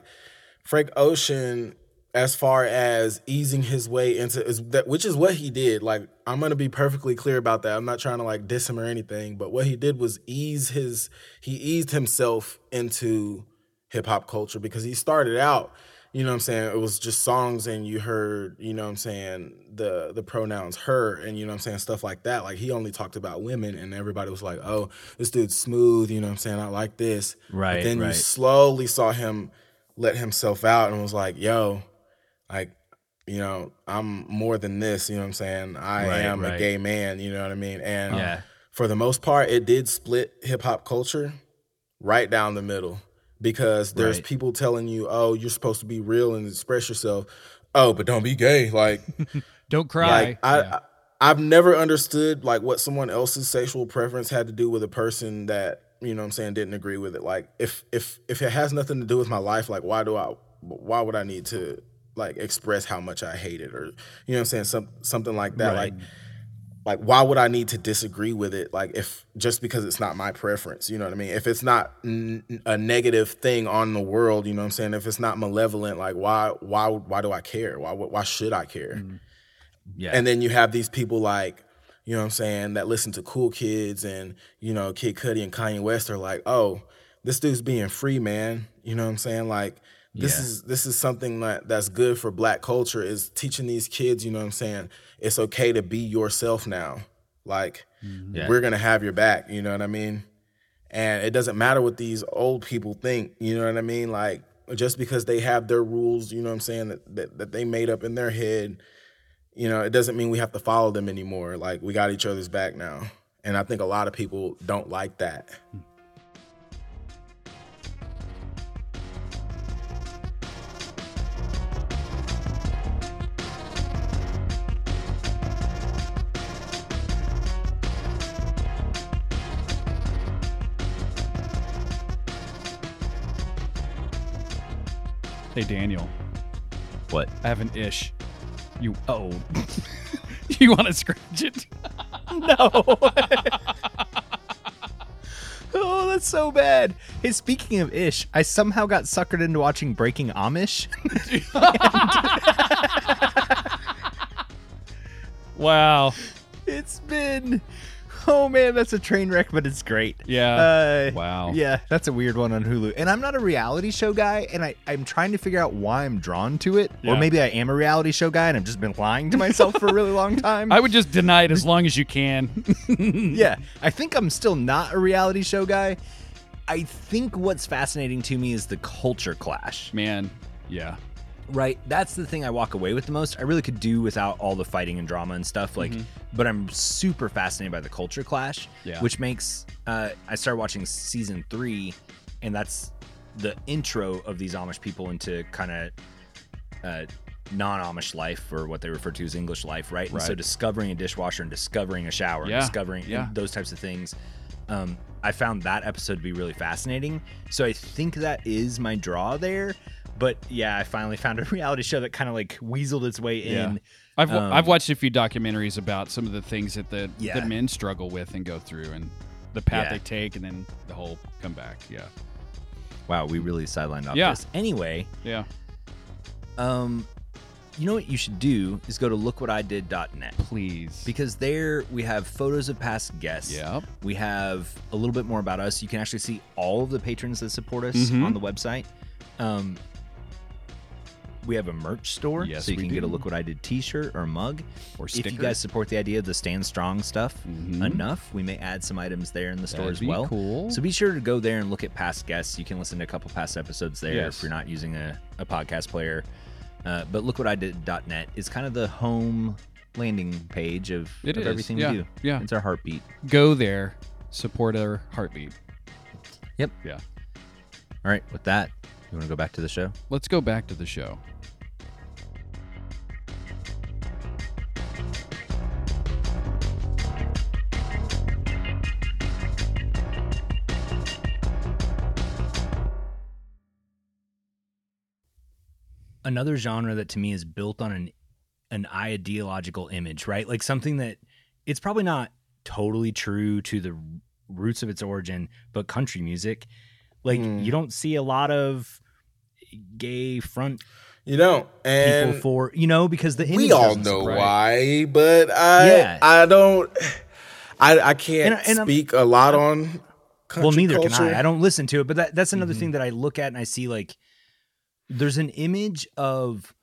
Speaker 3: Frank Ocean, as far as easing his way into is that, which is what he did. Like I'm gonna be perfectly clear about that. I'm not trying to like diss him or anything, but what he did was ease his. He eased himself into hip hop culture because he started out. You know what I'm saying? It was just songs and you heard, you know what I'm saying, the the pronouns her and you know what I'm saying, stuff like that. Like he only talked about women and everybody was like, Oh, this dude's smooth, you know what I'm saying? I like this.
Speaker 1: Right,
Speaker 3: But then you slowly saw him let himself out and was like, Yo, like, you know, I'm more than this, you know what I'm saying? I
Speaker 1: Right,
Speaker 3: am a gay man, you know what I mean? And
Speaker 1: Yeah.
Speaker 3: for the most part, it did split hip hop culture right down the middle because there's
Speaker 1: Right.
Speaker 3: people telling you, "Oh, you're supposed to be real and express yourself." Oh, but don't be gay. Like,
Speaker 2: Don't cry.
Speaker 3: like I,
Speaker 2: Yeah.
Speaker 3: I, I've never understood like what someone else's sexual preference had to do with a person that you know what I'm saying didn't agree with it. Like, if if if it has nothing to do with my life, like why do I? Why would I need to like express how much I hate it or you know what I'm saying some something like that
Speaker 1: Right.
Speaker 3: like like why would i need to disagree with it like if just because it's not my preference you know what i mean? If it's not n- a negative thing on the world you know what i'm saying? If it's not malevolent like why why why do i care? Why why should i care? Mm-hmm.
Speaker 1: Yeah.
Speaker 3: and then you have these people like you know what i'm saying that listen to cool kids and you know kid cudi and kanye west are like oh this dude's being free man. You know what i'm saying? Like this
Speaker 1: Yeah.
Speaker 3: is this is something that that's good for black culture is teaching these kids you know what i'm saying it's okay to be yourself now like mm-hmm.
Speaker 1: Yeah.
Speaker 3: we're gonna have your back you know what i mean And it doesn't matter what these old people think, you know what I mean? Like just because they have their rules, you know what I'm saying, that, that, that they made up in their head, you know, it doesn't mean we have to follow them anymore. Like we got each other's back now. And I think a lot of people don't like that. Hmm.
Speaker 2: Hey Daniel,
Speaker 1: What?
Speaker 2: I have an ish. You
Speaker 1: Oh
Speaker 2: you want to scratch it?
Speaker 1: no! oh, that's so bad. Hey, speaking of Ish, I somehow got suckered into watching Breaking Amish.
Speaker 2: Wow.
Speaker 1: it's been. Oh man, that's a train wreck, but it's great.
Speaker 2: Yeah.
Speaker 1: Uh,
Speaker 2: Wow.
Speaker 1: Yeah, that's a weird one on Hulu. And I'm not a reality show guy, and I, I'm trying to figure out why I'm drawn to it.
Speaker 2: Yeah.
Speaker 1: Or maybe I am a reality show guy and I've just been lying to myself for a really long time.
Speaker 2: I would just deny it as long as you can.
Speaker 1: yeah, I think I'm still not a reality show guy. I think what's fascinating to me is the culture clash.
Speaker 2: Man. Yeah.
Speaker 1: Right, that's the thing I walk away with the most. I really could do without all the fighting and drama and stuff. Like, but I'm super fascinated by the culture clash,
Speaker 2: Yeah.
Speaker 1: which makes uh, I started watching season three, and that's the intro of these Amish people into kind of uh, non-Amish life, or what they refer to as English life, right? And so discovering a dishwasher and discovering a shower,
Speaker 2: Yeah,
Speaker 1: and discovering
Speaker 2: yeah.
Speaker 1: those types of things. Um, I found that episode to be really fascinating. So I think that is my draw there. But yeah, I finally found a reality show that kind of like weaseled its way
Speaker 2: Yeah.
Speaker 1: in.
Speaker 2: I've
Speaker 1: Um,
Speaker 2: I've watched a few documentaries about some of the things that the
Speaker 1: Yeah.
Speaker 2: that men struggle with and go through and the path
Speaker 1: Yeah.
Speaker 2: they take and then the whole comeback. Yeah.
Speaker 1: Wow, we really sidelined off
Speaker 2: Yeah.
Speaker 1: this. Anyway,
Speaker 2: Yeah.
Speaker 1: um, you know what you should do is go to lookwhatidid.net
Speaker 2: Please.
Speaker 1: because there we have photos of past guests.
Speaker 2: Yep.
Speaker 1: We have a little bit more about us. You can actually see all of the patrons that support us
Speaker 2: Mhm.
Speaker 1: on the website. Um, we have a merch store,
Speaker 2: Yes,
Speaker 1: so you can get a
Speaker 2: do.
Speaker 1: Look What I Did T-shirt or mug.
Speaker 2: Or
Speaker 1: If you guys support the idea of the Stand Strong stuff
Speaker 2: Mhm.
Speaker 1: enough, we may add some items there in the store
Speaker 2: That'd
Speaker 1: as well.
Speaker 2: cool.
Speaker 1: So be sure to go there and look at past guests. You can listen to a couple past episodes there
Speaker 2: Yes.
Speaker 1: if you're not using a, a podcast player. Uh, but look what I did.net is kind of the home landing page of, of everything
Speaker 2: yeah,
Speaker 1: we do.
Speaker 2: yeah.
Speaker 1: It's our heartbeat.
Speaker 2: Go there, support our heartbeat.
Speaker 1: Yep.
Speaker 2: Yeah.
Speaker 1: All right. With that, you want to go back to the show?
Speaker 2: Let's go back to the show.
Speaker 1: another genre that to me is built on an an ideological image, right? Like something that it's probably not totally true to the roots of its origin, but country music, like
Speaker 3: Hmm.
Speaker 1: you don't see a lot of gay front
Speaker 3: You don't. And
Speaker 1: people for you know because the image
Speaker 3: we all know
Speaker 1: support-
Speaker 2: right.
Speaker 3: why, but I
Speaker 1: Yeah.
Speaker 3: I don't I I can't
Speaker 1: And- and I'm-
Speaker 3: speak a lot on country
Speaker 1: well neither
Speaker 3: culture.
Speaker 1: can i i don't listen to it but that, that's another
Speaker 2: Mhm.
Speaker 1: thing that i look at and i see like there's an image of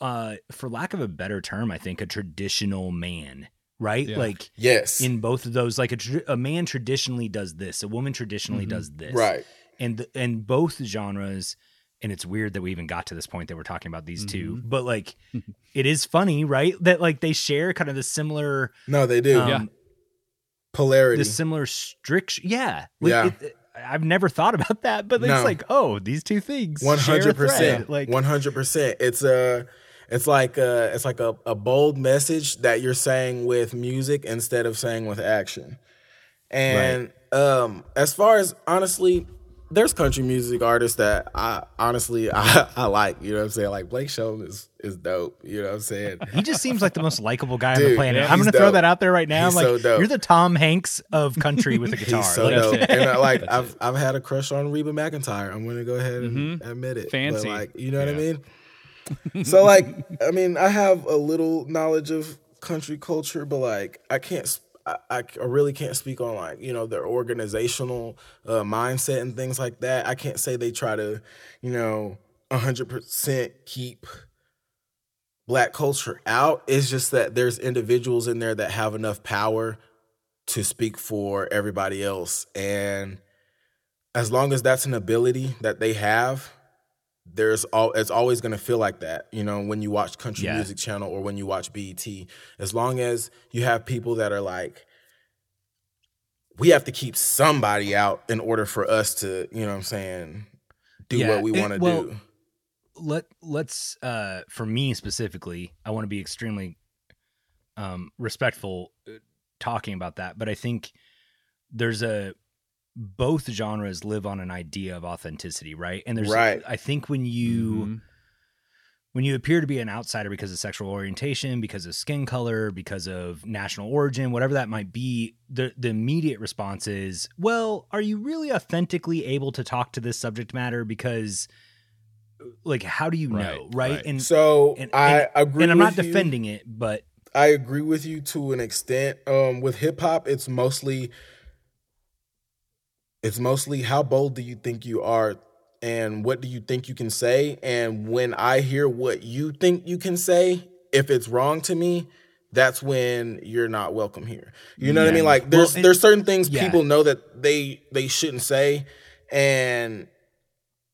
Speaker 1: uh for lack of a better term i think a traditional man right
Speaker 2: Yeah.
Speaker 1: like
Speaker 3: Yes.
Speaker 1: in both of those like a, tr- a man traditionally does this a woman traditionally
Speaker 2: Mhm.
Speaker 1: does this
Speaker 3: right.
Speaker 1: And th- and both genres and it's weird that we even got to this point that we're talking about these two
Speaker 2: Mhm.
Speaker 1: but like it is funny right that like they share kind of the similar
Speaker 3: No, they do.
Speaker 1: um,
Speaker 2: Yeah.
Speaker 3: Polarity.
Speaker 1: the similar strict yeah Like,
Speaker 3: Yeah.
Speaker 1: it- i've never thought about that but
Speaker 3: No.
Speaker 1: it's like oh these two things
Speaker 3: One
Speaker 1: share a
Speaker 3: hundred
Speaker 1: thread.
Speaker 3: percent.
Speaker 1: like
Speaker 3: one hundred percent. It's a, it's like a, it's like a, a bold message that you're saying with music instead of saying with action. And um, as far as honestly, there's country music artists that I honestly I, I like. You know what I'm saying? Like Blake Shelton is is dope. You know what I'm saying?
Speaker 1: he just seems like the most likable guy on the planet.
Speaker 3: yeah,
Speaker 1: I'm gonna throw that out there right now.
Speaker 3: He's
Speaker 1: like,
Speaker 3: so dope.
Speaker 1: you're the Tom Hanks of country with a guitar.
Speaker 3: He's so
Speaker 1: Like,
Speaker 3: dope. And uh, I, like I've I've had a crush on Reba McEntire. I'm gonna go ahead and mm-hmm. admit it. But,
Speaker 2: Fancy.
Speaker 3: like you know what I mean? so like I mean I have a little knowledge of country culture, but like I can't. I, I really can't speak on like you know their organizational uh, mindset and things like that. I can't say they try to you know hundred percent keep black culture out. It's just that there's individuals in there that have enough power to speak for everybody else. And as long as that's an ability that they have, there's all it's always going to feel like that you know when you watch country
Speaker 1: Yeah.
Speaker 3: music channel or when you watch bet as long as you have people that are like we have to keep somebody out in order for us to you know what i'm saying do
Speaker 1: Yeah,
Speaker 3: what we want to
Speaker 1: well,
Speaker 3: do
Speaker 1: let let's uh for me specifically i want to be extremely um respectful uh, talking about that but i think there's a both genres live on an idea of authenticity right and there's
Speaker 3: Right.
Speaker 1: i think when you
Speaker 2: Mhm.
Speaker 1: when you appear to be an outsider because of sexual orientation, because of skin color, because of national origin, whatever that might be, the the immediate response is, "Well, are you really authentically able to talk to this subject matter because like how do you know,
Speaker 2: Right,
Speaker 1: right?"
Speaker 2: right.
Speaker 1: And
Speaker 3: so
Speaker 1: and-
Speaker 3: i
Speaker 1: and-
Speaker 3: agree
Speaker 1: and I'm not
Speaker 3: with you.
Speaker 1: defending it, but
Speaker 3: I agree with you to an extent. Um, with hip hop, it's mostly it's mostly how bold do you think you are and what do you think you can say? And when I hear what you think you can say, if it's wrong to me, that's when you're not welcome here. You know what I mean? Like
Speaker 1: Well,
Speaker 3: there's
Speaker 1: and-
Speaker 3: there's certain things
Speaker 1: yeah.
Speaker 3: people know that they they shouldn't say and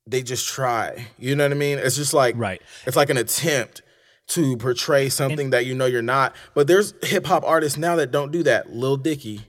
Speaker 3: they just try. You know what I mean? It's just like
Speaker 1: right.
Speaker 3: it's like an attempt to portray something that you know you're not. But there's hip hop artists now that don't do that. Lil Dicky.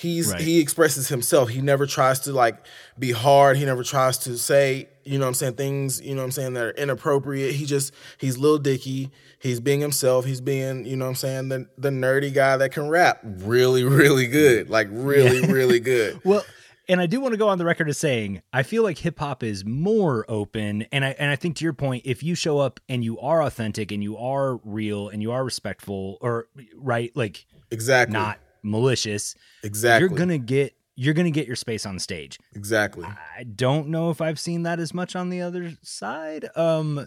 Speaker 3: He's
Speaker 1: Right.
Speaker 3: he expresses himself. He never tries to like be hard. He never tries to say, you know what I'm saying, things, you know what I'm saying, that are inappropriate. He just he's little Dicky. He's being himself. He's being, you know what I'm saying, the the nerdy guy that can rap really, really good. Like really, really good.
Speaker 1: Well, and I do want to go on the record as saying I feel like hip hop is more open, and I and I think to your point, if you show up and you are authentic and you are real and you are respectful, or right, like
Speaker 3: Exactly.
Speaker 1: not malicious,
Speaker 3: exactly.
Speaker 1: you're gonna get you're gonna get your space on stage.
Speaker 3: exactly.
Speaker 1: I don't know if I've seen that as much on the other side. Um,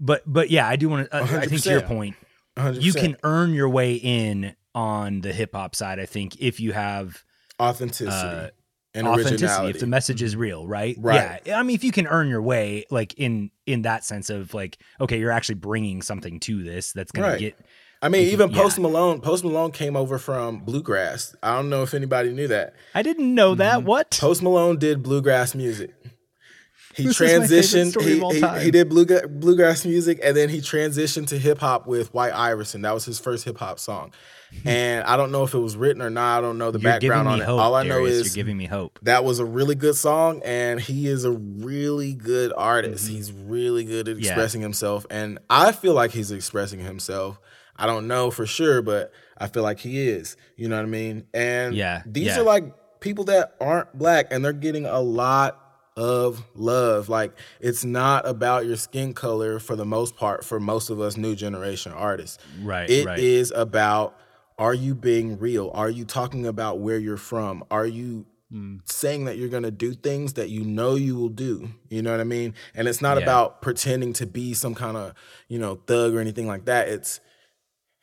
Speaker 1: but but yeah, I do want to. Uh, I think to your point,
Speaker 3: 100%.
Speaker 1: you can earn your way in on the hip hop side. I think if you have
Speaker 3: authenticity
Speaker 1: uh,
Speaker 3: and
Speaker 1: authenticity,
Speaker 3: originality.
Speaker 1: if the message is real, right?
Speaker 3: Right.
Speaker 1: Yeah, I mean, if you can earn your way, like in in that sense of like, okay, you're actually bringing something to this that's gonna
Speaker 3: Right.
Speaker 1: get.
Speaker 3: I mean,
Speaker 1: you-
Speaker 3: even
Speaker 1: yeah.
Speaker 3: Post Malone. Post Malone came over from bluegrass. I don't know if anybody knew that.
Speaker 1: I didn't know that. What?
Speaker 3: Post Malone did bluegrass music. He
Speaker 1: This is my
Speaker 3: transitioned.
Speaker 1: story
Speaker 3: He,
Speaker 1: of all
Speaker 3: he,
Speaker 1: time.
Speaker 3: he did bluegrass, bluegrass music, and then he transitioned to hip hop with White Iverson. That was his first hip hop song. and I don't know if it was written or not. I don't know the
Speaker 1: You're
Speaker 3: background on it.
Speaker 1: hope.
Speaker 3: All I know is
Speaker 1: you're giving me hope.
Speaker 3: that was a really good song and he is a really good artist he's really good at
Speaker 1: Mm-hmm. Yeah.
Speaker 3: expressing himself and i feel like he's expressing himself i don't know for sure but i feel like he is you know what i mean and
Speaker 1: Yeah,
Speaker 3: these
Speaker 1: yeah.
Speaker 3: are like people that aren't black and they're getting a lot of love like it's not about your skin color for the most part for most of us new generation artists
Speaker 1: Right.
Speaker 3: it
Speaker 1: right.
Speaker 3: is about are you being real? Are you talking about where you're from? Are you
Speaker 2: Mm.
Speaker 3: saying that you're going to do things that you know you will do? You know what I mean? And it's not
Speaker 1: Yeah.
Speaker 3: about pretending to be some kind of, you know, thug or anything like that. It's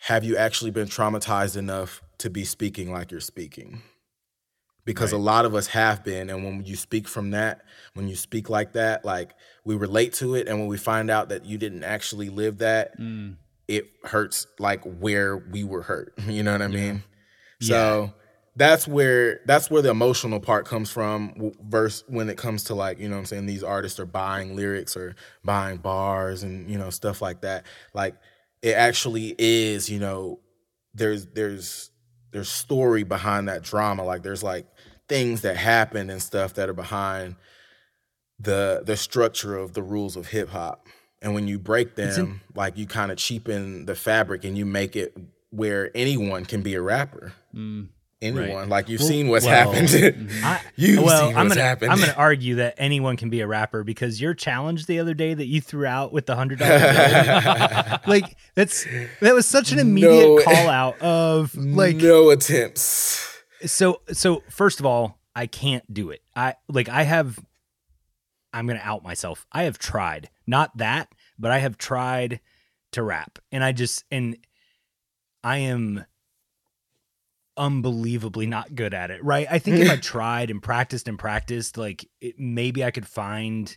Speaker 3: have you actually been traumatized enough to be speaking like you're speaking? Because a lot of us have been and when you speak from that, when you speak like that, like we relate to it and when we find out that you didn't actually live that,
Speaker 2: Mm.
Speaker 3: it hurts like where we were hurt. You know what I mean?
Speaker 1: Yeah.
Speaker 3: So that's where that's where the emotional part comes from. Verse when it comes to like you know what I'm saying these artists are buying lyrics or buying bars and you know stuff like that. Like it actually is you know there's there's there's story behind that drama. Like there's like things that happen and stuff that are behind the the structure of the rules of hip hop. And when you break them, like you kind of cheapen the fabric and you make it where anyone can be a rapper.
Speaker 2: Mm.
Speaker 3: Anyone. Like you've
Speaker 1: Well-
Speaker 3: seen what's
Speaker 1: well,
Speaker 3: happened.
Speaker 1: I,
Speaker 3: You've
Speaker 1: well,
Speaker 3: seen
Speaker 1: I'm
Speaker 3: what's
Speaker 1: gonna
Speaker 3: happened.
Speaker 1: I'm gonna argue that anyone can be a rapper because your challenge the other day that you threw out with the hundred dollar like that's that was such an immediate
Speaker 3: No.
Speaker 1: call out of like
Speaker 3: no attempts.
Speaker 1: so so first of all I can't do it. I like I have I'm gonna out myself. I have tried not that, but I have tried to rap, and I just and I am unbelievably not good at it, right? I think if I tried and practiced and practiced, like it, maybe I could find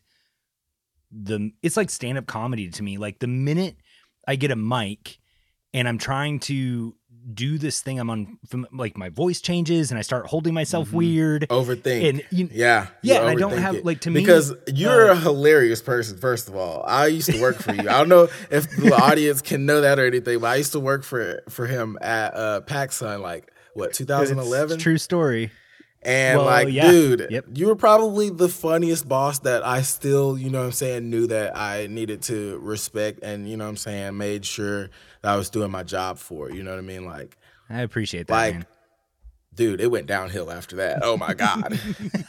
Speaker 1: the. It's like stand up comedy to me. Like the minute I get a mic and I'm trying to do this thing I'm on, like my voice changes and I start holding myself
Speaker 2: Mhm.
Speaker 1: weird.
Speaker 3: Overthink.
Speaker 1: And you,
Speaker 3: yeah.
Speaker 1: Yeah, and I don't have-
Speaker 3: it.
Speaker 1: like, to me,
Speaker 3: because you're
Speaker 1: uh,
Speaker 3: a hilarious person. First of all, I used to work for you. I don't know if the audience can know that or anything, but I used to work for for him at uh, PacSun, like what 2011.
Speaker 1: it's true story.
Speaker 3: And
Speaker 1: Well,
Speaker 3: like,
Speaker 1: yeah.
Speaker 3: dude,
Speaker 1: Yep.
Speaker 3: you were probably the funniest boss that I still, you know what I'm saying, knew that I needed to respect and, you know what I'm saying, made sure that I was doing my job for. You know what I mean? Like,
Speaker 1: I appreciate that,
Speaker 3: like,
Speaker 1: man.
Speaker 3: Dude, it went downhill after that. Oh my God.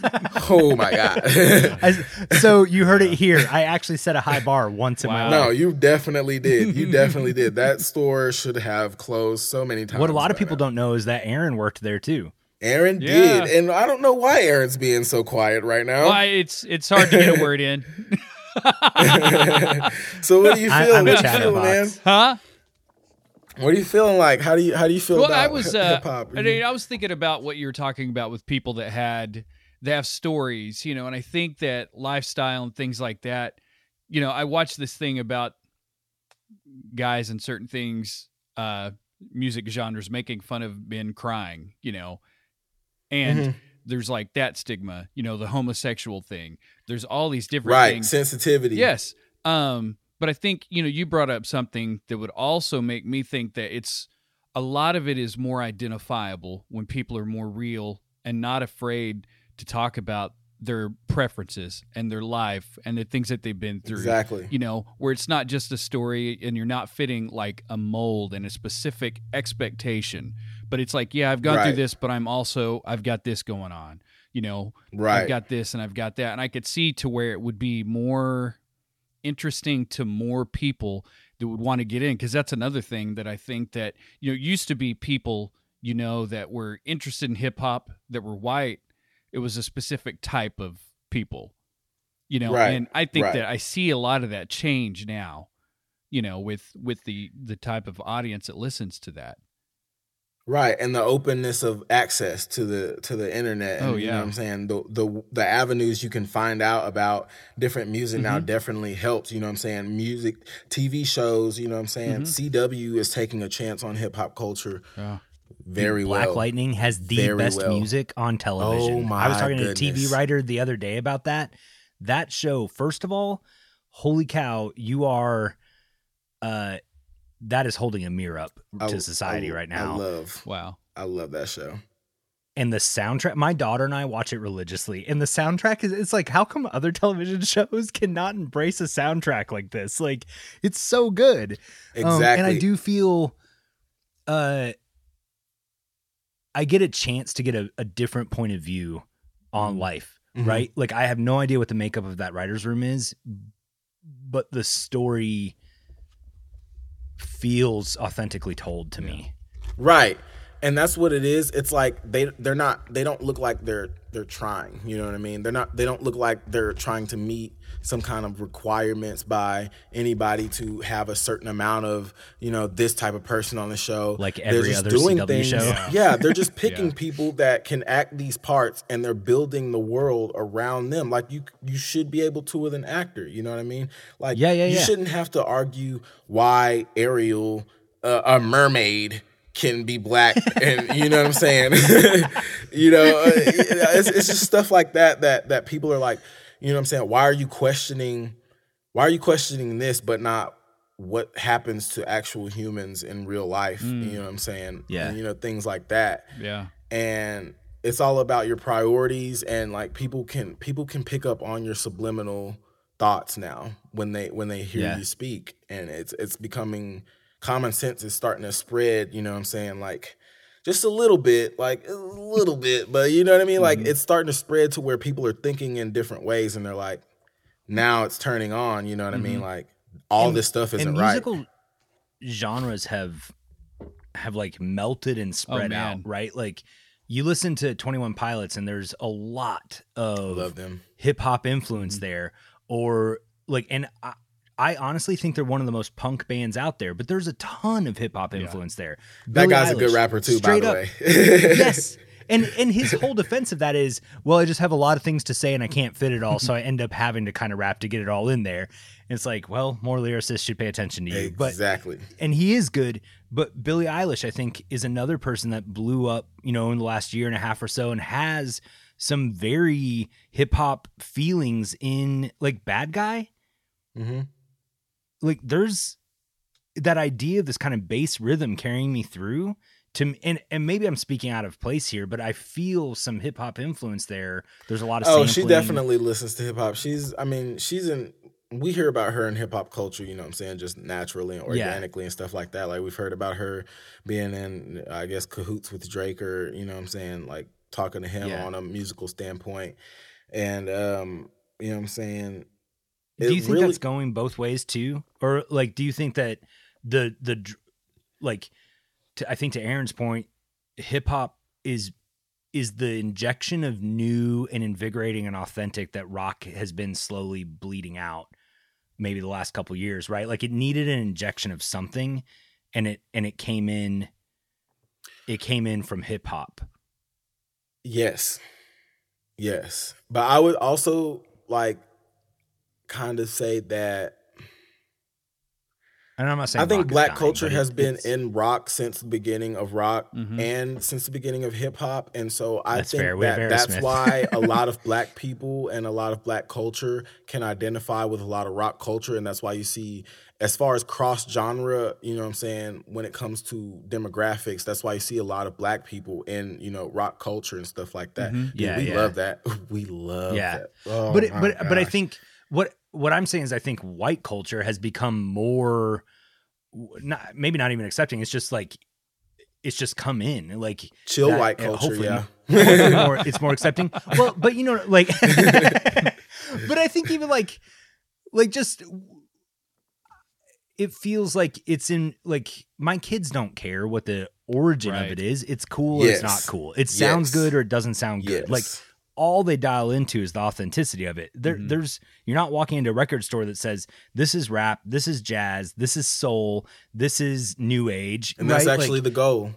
Speaker 3: oh my God.
Speaker 1: I- so you heard it here. I actually set a high bar once in my life.
Speaker 3: no, you definitely did. You definitely did. That store should have closed so many times.
Speaker 1: What a lot of people
Speaker 3: now.
Speaker 1: don't know is that Aaron worked there too.
Speaker 3: Aaron
Speaker 2: Yeah.
Speaker 3: did. And I don't know why Aaron's being so quiet right now.
Speaker 2: Why it's it's hard to get a word in,
Speaker 3: so what do you feel?
Speaker 1: I'm a
Speaker 3: what you feel, man?
Speaker 2: huh?
Speaker 3: What are you feeling like? How do you how do you feel
Speaker 2: Well,
Speaker 3: about
Speaker 2: I was uh,
Speaker 3: hip hop?
Speaker 2: I, mean, I was thinking about what you were talking about with people that had they have stories, you know, and I think that lifestyle and things like that. You know, I watched this thing about guys and certain things, uh, music genres making fun of men crying, you know, and
Speaker 3: Mhm.
Speaker 2: there's like that stigma, you know, the homosexual thing. There's all these different
Speaker 3: right
Speaker 2: things.
Speaker 3: sensitivity.
Speaker 2: Yes. Um, but I think, you know, you brought up something that would also make me think that it's a lot of it is more identifiable when people are more real and not afraid to talk about their preferences and their life and the things that they've been through.
Speaker 3: exactly.
Speaker 2: You know, where it's not just a story and you're not fitting like a mold and a specific expectation, but it's like, yeah, I've gone through this, but I'm also, I've got this going on. You know,
Speaker 3: Right.
Speaker 2: I've got this and I've got that. And I could see to where it would be more interesting to more people that would want to get in. Cause that's another thing that I think that, you know, used to be people, you know, that were interested in hip hop that were white. It was a specific type of people, you know,
Speaker 3: Right,
Speaker 2: and I think
Speaker 3: right.
Speaker 2: that I see a lot of that change now, you know, with, with the, the type of audience that listens to that.
Speaker 3: Right, and the openness of access to the to the internet. And,
Speaker 2: Oh,
Speaker 3: you know
Speaker 2: yeah.
Speaker 3: what I'm saying the the the avenues you can find out about different music now
Speaker 2: Mhm.
Speaker 3: definitely helps. You know what I'm saying? Music, TV shows. You know what I'm saying?
Speaker 2: Mhm.
Speaker 3: CW is taking a chance on hip hop culture
Speaker 2: Yeah.
Speaker 3: very well.
Speaker 1: Black
Speaker 3: well.
Speaker 1: Lightning has the
Speaker 3: Very
Speaker 1: best
Speaker 3: well.
Speaker 1: music on television.
Speaker 3: Oh, my
Speaker 1: I was
Speaker 3: my
Speaker 1: talking to a TV writer the other day about that. That show, first of all, holy cow, you are uh that is holding a mirror up
Speaker 3: I-
Speaker 1: to society
Speaker 3: I-
Speaker 1: right now.
Speaker 3: I love
Speaker 2: Wow.
Speaker 3: I love that show.
Speaker 1: and the soundtrack my daughter and I watch it religiously. And the soundtrack is it's like how come other television shows cannot embrace a soundtrack like this? Like it's so good. Um,
Speaker 3: Exactly.
Speaker 1: and I do feel uh I get a chance to get a, a different point of view on
Speaker 2: Mhm.
Speaker 1: life,
Speaker 3: Mhm.
Speaker 1: right? Like I have no idea what the makeup of that writer's room is, but the story feels authentically told to me.
Speaker 3: Right. And that's what it is. It's like they they're not they don't look like they're they're trying. You know what I mean? They're not they don't look like they're trying to meet some kind of requirements by anybody to have a certain amount of, you know, this type of person on the show.
Speaker 1: Like
Speaker 3: They're
Speaker 1: every
Speaker 3: just
Speaker 1: other
Speaker 3: doing
Speaker 1: CW
Speaker 3: things-
Speaker 1: show.
Speaker 2: Yeah.
Speaker 3: Yeah, they're just picking
Speaker 2: Yeah.
Speaker 3: people that can act these parts and they're building the world around them. Like you you should be able to with an actor, you know what I mean? Like
Speaker 1: Yeah, yeah,
Speaker 3: you
Speaker 1: yeah.
Speaker 3: shouldn't have to argue why Ariel uh, a mermaid can be black and you know what i'm saying you know uh, it's, it's just stuff like that that that people are like you know what i'm saying why are you questioning why are you questioning this but not what happens to actual humans in real life
Speaker 2: Mm.
Speaker 3: you know what i'm saying
Speaker 1: Yeah.
Speaker 3: and, you know things like that
Speaker 2: Yeah.
Speaker 3: and it's all about your priorities and like people can people can pick up on your subliminal thoughts now when they when they hear
Speaker 1: Yeah.
Speaker 3: you speak and it's it's becoming common sense is starting to spread you know what i'm saying like just a little bit like a little bit but you know what i mean like
Speaker 2: Mhm.
Speaker 3: it's starting to spread to where people are thinking in different ways and they're like now it's turning on you know what i mean
Speaker 2: Mhm.
Speaker 3: like all
Speaker 1: And-
Speaker 3: this stuff isn't
Speaker 1: and
Speaker 3: right
Speaker 1: musical genres have have like melted and spread out, right? Like you listen to 21 Pilots and there's a lot of hip hop influence
Speaker 2: Mhm.
Speaker 1: there or like and I, I honestly think they're one of the most punk bands out there, but there's a ton of hip hop
Speaker 2: Yeah.
Speaker 1: influence there.
Speaker 3: that
Speaker 1: Billie
Speaker 3: guy's a good rapper too
Speaker 1: straight
Speaker 3: by
Speaker 1: up.
Speaker 3: the way
Speaker 1: yes. and and his whole defense of that is, well, I just have a lot of things to say and I can't fit it all, so I end up having to kind of rap to get it all in there. And it's like, well, more lyricists should pay attention to you, but
Speaker 3: exactly.
Speaker 1: and he is good. But Billie Eilish, I think, is another person that blew up, you know, in the last year and a half or so, and has some very hip hop feelings in like Bad Guy.
Speaker 3: hmm
Speaker 1: Like there's that idea of this kind of bass rhythm carrying me through to and and maybe I'm speaking out of place here, but I feel some hip hop influence there. There's a lot of
Speaker 3: Oh, she definitely listens to hip hop. She's, I mean, she's in. We hear about her in hip hop culture, you know what I'm saying, just naturally and
Speaker 1: Yeah.
Speaker 3: organically and stuff like that. Like we've heard about her being in, I guess, cahoots with Drake or, you know what I'm saying, like talking to him
Speaker 1: Yeah.
Speaker 3: on a musical standpoint. And, um, you know what I'm saying?
Speaker 1: Do you think
Speaker 3: really-
Speaker 1: that's going both ways too, or like, do you think that the the like, to, I think to Aaron's point, hip hop is is the injection of new and invigorating and authentic that rock has been slowly bleeding out, maybe the last couple years, right? Like it needed an injection of something, and it and it came in. It came in from hip hop.
Speaker 3: Yes. Yes. But I would also like kind of say that
Speaker 1: And I'm not saying
Speaker 3: I think black
Speaker 1: dying,
Speaker 3: culture has been in rock since the beginning of rock
Speaker 2: Mhm.
Speaker 3: and since the beginning of hip hop. And so I
Speaker 1: That's
Speaker 3: think
Speaker 1: fair. We have
Speaker 3: that that's why a lot of black people and a lot of black culture can identify with a lot of rock culture. And that's why you see, as far as cross genre, you know what I'm saying, when it comes to demographics, that's why you see a lot of black people in, you know, rock culture and stuff like that.
Speaker 2: Mhm.
Speaker 3: Dude,
Speaker 1: Yeah,
Speaker 3: we
Speaker 1: yeah.
Speaker 3: love that. We love
Speaker 1: Yeah.
Speaker 3: that. Oh
Speaker 1: but it, but but I think what what I'm saying is I think white culture has become more not maybe not even accepting. It's just like it's just come in like
Speaker 3: chill
Speaker 1: that-
Speaker 3: white culture,
Speaker 1: hopefully
Speaker 3: yeah.
Speaker 1: more, it's more accepting. Well, but you know, like, but I think even like, like just it feels like it's in like my kids don't care what the origin of it is. It's cool or it's not cool. It sounds
Speaker 3: Yes.
Speaker 1: good or it doesn't sound good.
Speaker 3: Yes.
Speaker 1: Like all they dial into is the authenticity of it. There,
Speaker 2: Mhm.
Speaker 1: There's you're not walking into a record store that says this is rap, this is jazz, this is soul, this is new age,
Speaker 3: and that's
Speaker 1: right? Like,
Speaker 3: actually the goal.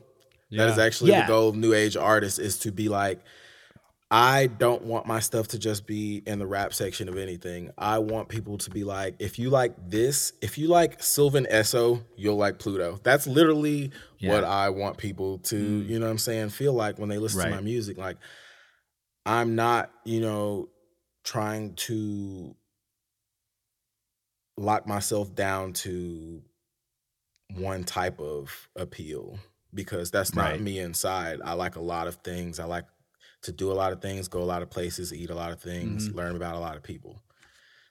Speaker 3: That is actually
Speaker 1: Yeah.
Speaker 3: the goal of new age artists is to be like, I don't want my stuff to just be in the rap section of anything. I want people to be like, if you like this, if you like Sylvan Esso, you'll like Pluto. That's literally
Speaker 1: Yeah.
Speaker 3: what I want people to,
Speaker 2: Mm.
Speaker 3: you know what I'm saying, feel like when they listen
Speaker 1: Right.
Speaker 3: to my music. Like, I'm not, you know, trying to lock myself down to one type of appeal because that's not
Speaker 1: Right.
Speaker 3: me inside. I like a lot of things. I like to do a lot of things, go a lot of places, eat a lot of things,
Speaker 2: Mhm.
Speaker 3: learn about a lot of people.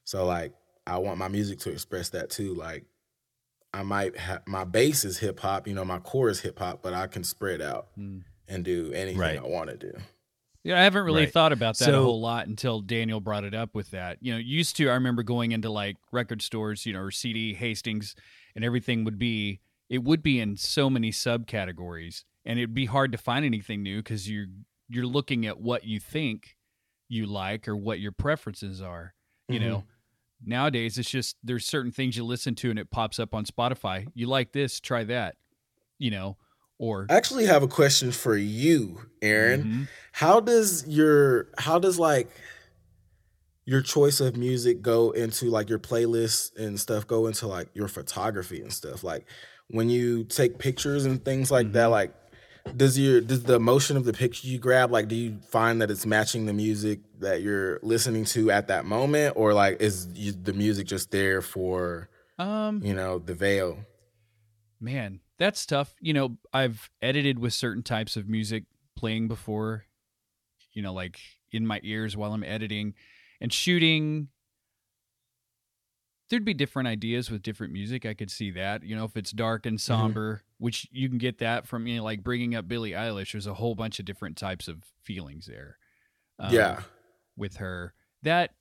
Speaker 3: So like I want my music to express that too. Like I might have my base is hip hop, you know, my core is hip hop, but I can spread out
Speaker 2: Mm.
Speaker 3: and do anything
Speaker 1: Right.
Speaker 3: I want to do.
Speaker 2: Yeah, I haven't really
Speaker 1: Right.
Speaker 2: thought about that a whole lot until Daniel brought it up with that. You know, used to I remember going into like record stores, you know, or CD Hastings, and everything would be it would be in so many subcategories, and it'd be hard to find anything new because you're you're looking at what you think you like or what your preferences are. You
Speaker 3: Mhm.
Speaker 2: know, nowadays it's just there's certain things you listen to and it pops up on Spotify. You like this, try that. You know, or
Speaker 3: I actually have a question for you, Aaron.
Speaker 2: Mhm.
Speaker 3: How does your how does like your choice of music go into like your playlists and stuff go into like your photography and stuff? Like when you take pictures and things like that,
Speaker 2: Mhm.
Speaker 3: like does your does the motion of the picture you grab like do you find that it's matching the music that you're listening to at that moment or like is you, the music just there for
Speaker 2: um
Speaker 3: you know the veil
Speaker 2: Man, that's tough. You know, I've edited with certain types of music playing before, you know, like in my ears while I'm editing and shooting. There'd be different ideas with different music. I could see that. You know, if it's dark and somber, which you can get that from, you know, like bringing up Billie Eilish, there's a whole bunch of different types of feelings there. um,
Speaker 3: yeah
Speaker 2: with her that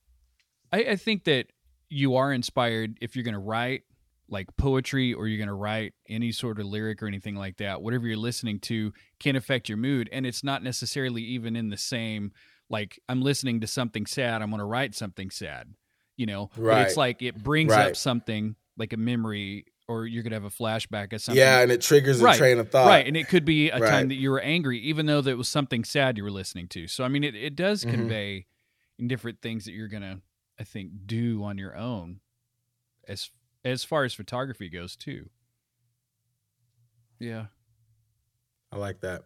Speaker 2: I, I think that you are inspired if you're going to write like poetry or you're going to write any sort of lyric or anything like that whatever you're listening to can affect your mood and it's not necessarily even in the same like i'm listening to something sad i'm going to write something sad you know but it's like it brings
Speaker 3: Right.
Speaker 2: up something like a memory or you're gonna have a flashback of something.
Speaker 3: Yeah, and it triggers a train of thought.
Speaker 2: Right, and it could be a
Speaker 3: Right.
Speaker 2: time that you were angry, even though that was something sad you were listening to. So I mean, it, it does
Speaker 3: Mhm.
Speaker 2: convey different things that you're gonna, I think, do on your own, as as far as photography goes too. Yeah,
Speaker 3: I like that.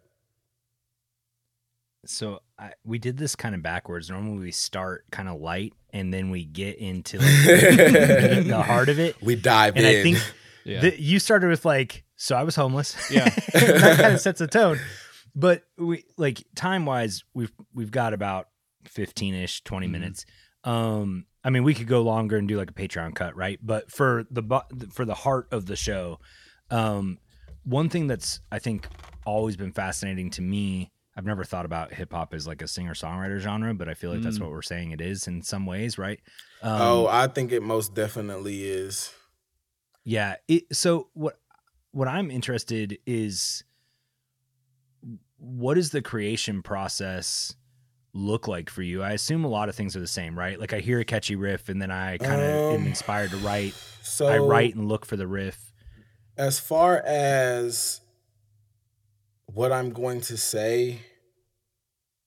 Speaker 1: So I, we did this kind of backwards. Normally we start kind of light and then we get into like, the, the heart of it.
Speaker 3: We dive
Speaker 1: And
Speaker 3: in.
Speaker 1: I think
Speaker 2: yeah,
Speaker 1: the, you started with like, so I was homeless.
Speaker 2: Yeah.
Speaker 1: that kind of sets a tone. But we like time wise, we've we've got about fifteen ish, 20
Speaker 2: Mhm.
Speaker 1: minutes. Um, I mean, we could go longer and do like a Patreon cut, right? But for the for the heart of the show, um, one thing that's I think always been fascinating to me. I've never thought about hip hop as like a singer songwriter genre, but I feel like that's
Speaker 2: Mm.
Speaker 1: what we're saying it is in some ways, right? Um,
Speaker 3: oh, I think it most definitely is.
Speaker 1: Yeah. It, so what what I'm interested is what is the creation process look like for you? I assume a lot of things are the same, right? Like I hear a catchy riff and then I kind of am
Speaker 3: Um,
Speaker 1: inspired to write.
Speaker 3: So
Speaker 1: I write and look for the riff.
Speaker 3: as far as what I'm going to say,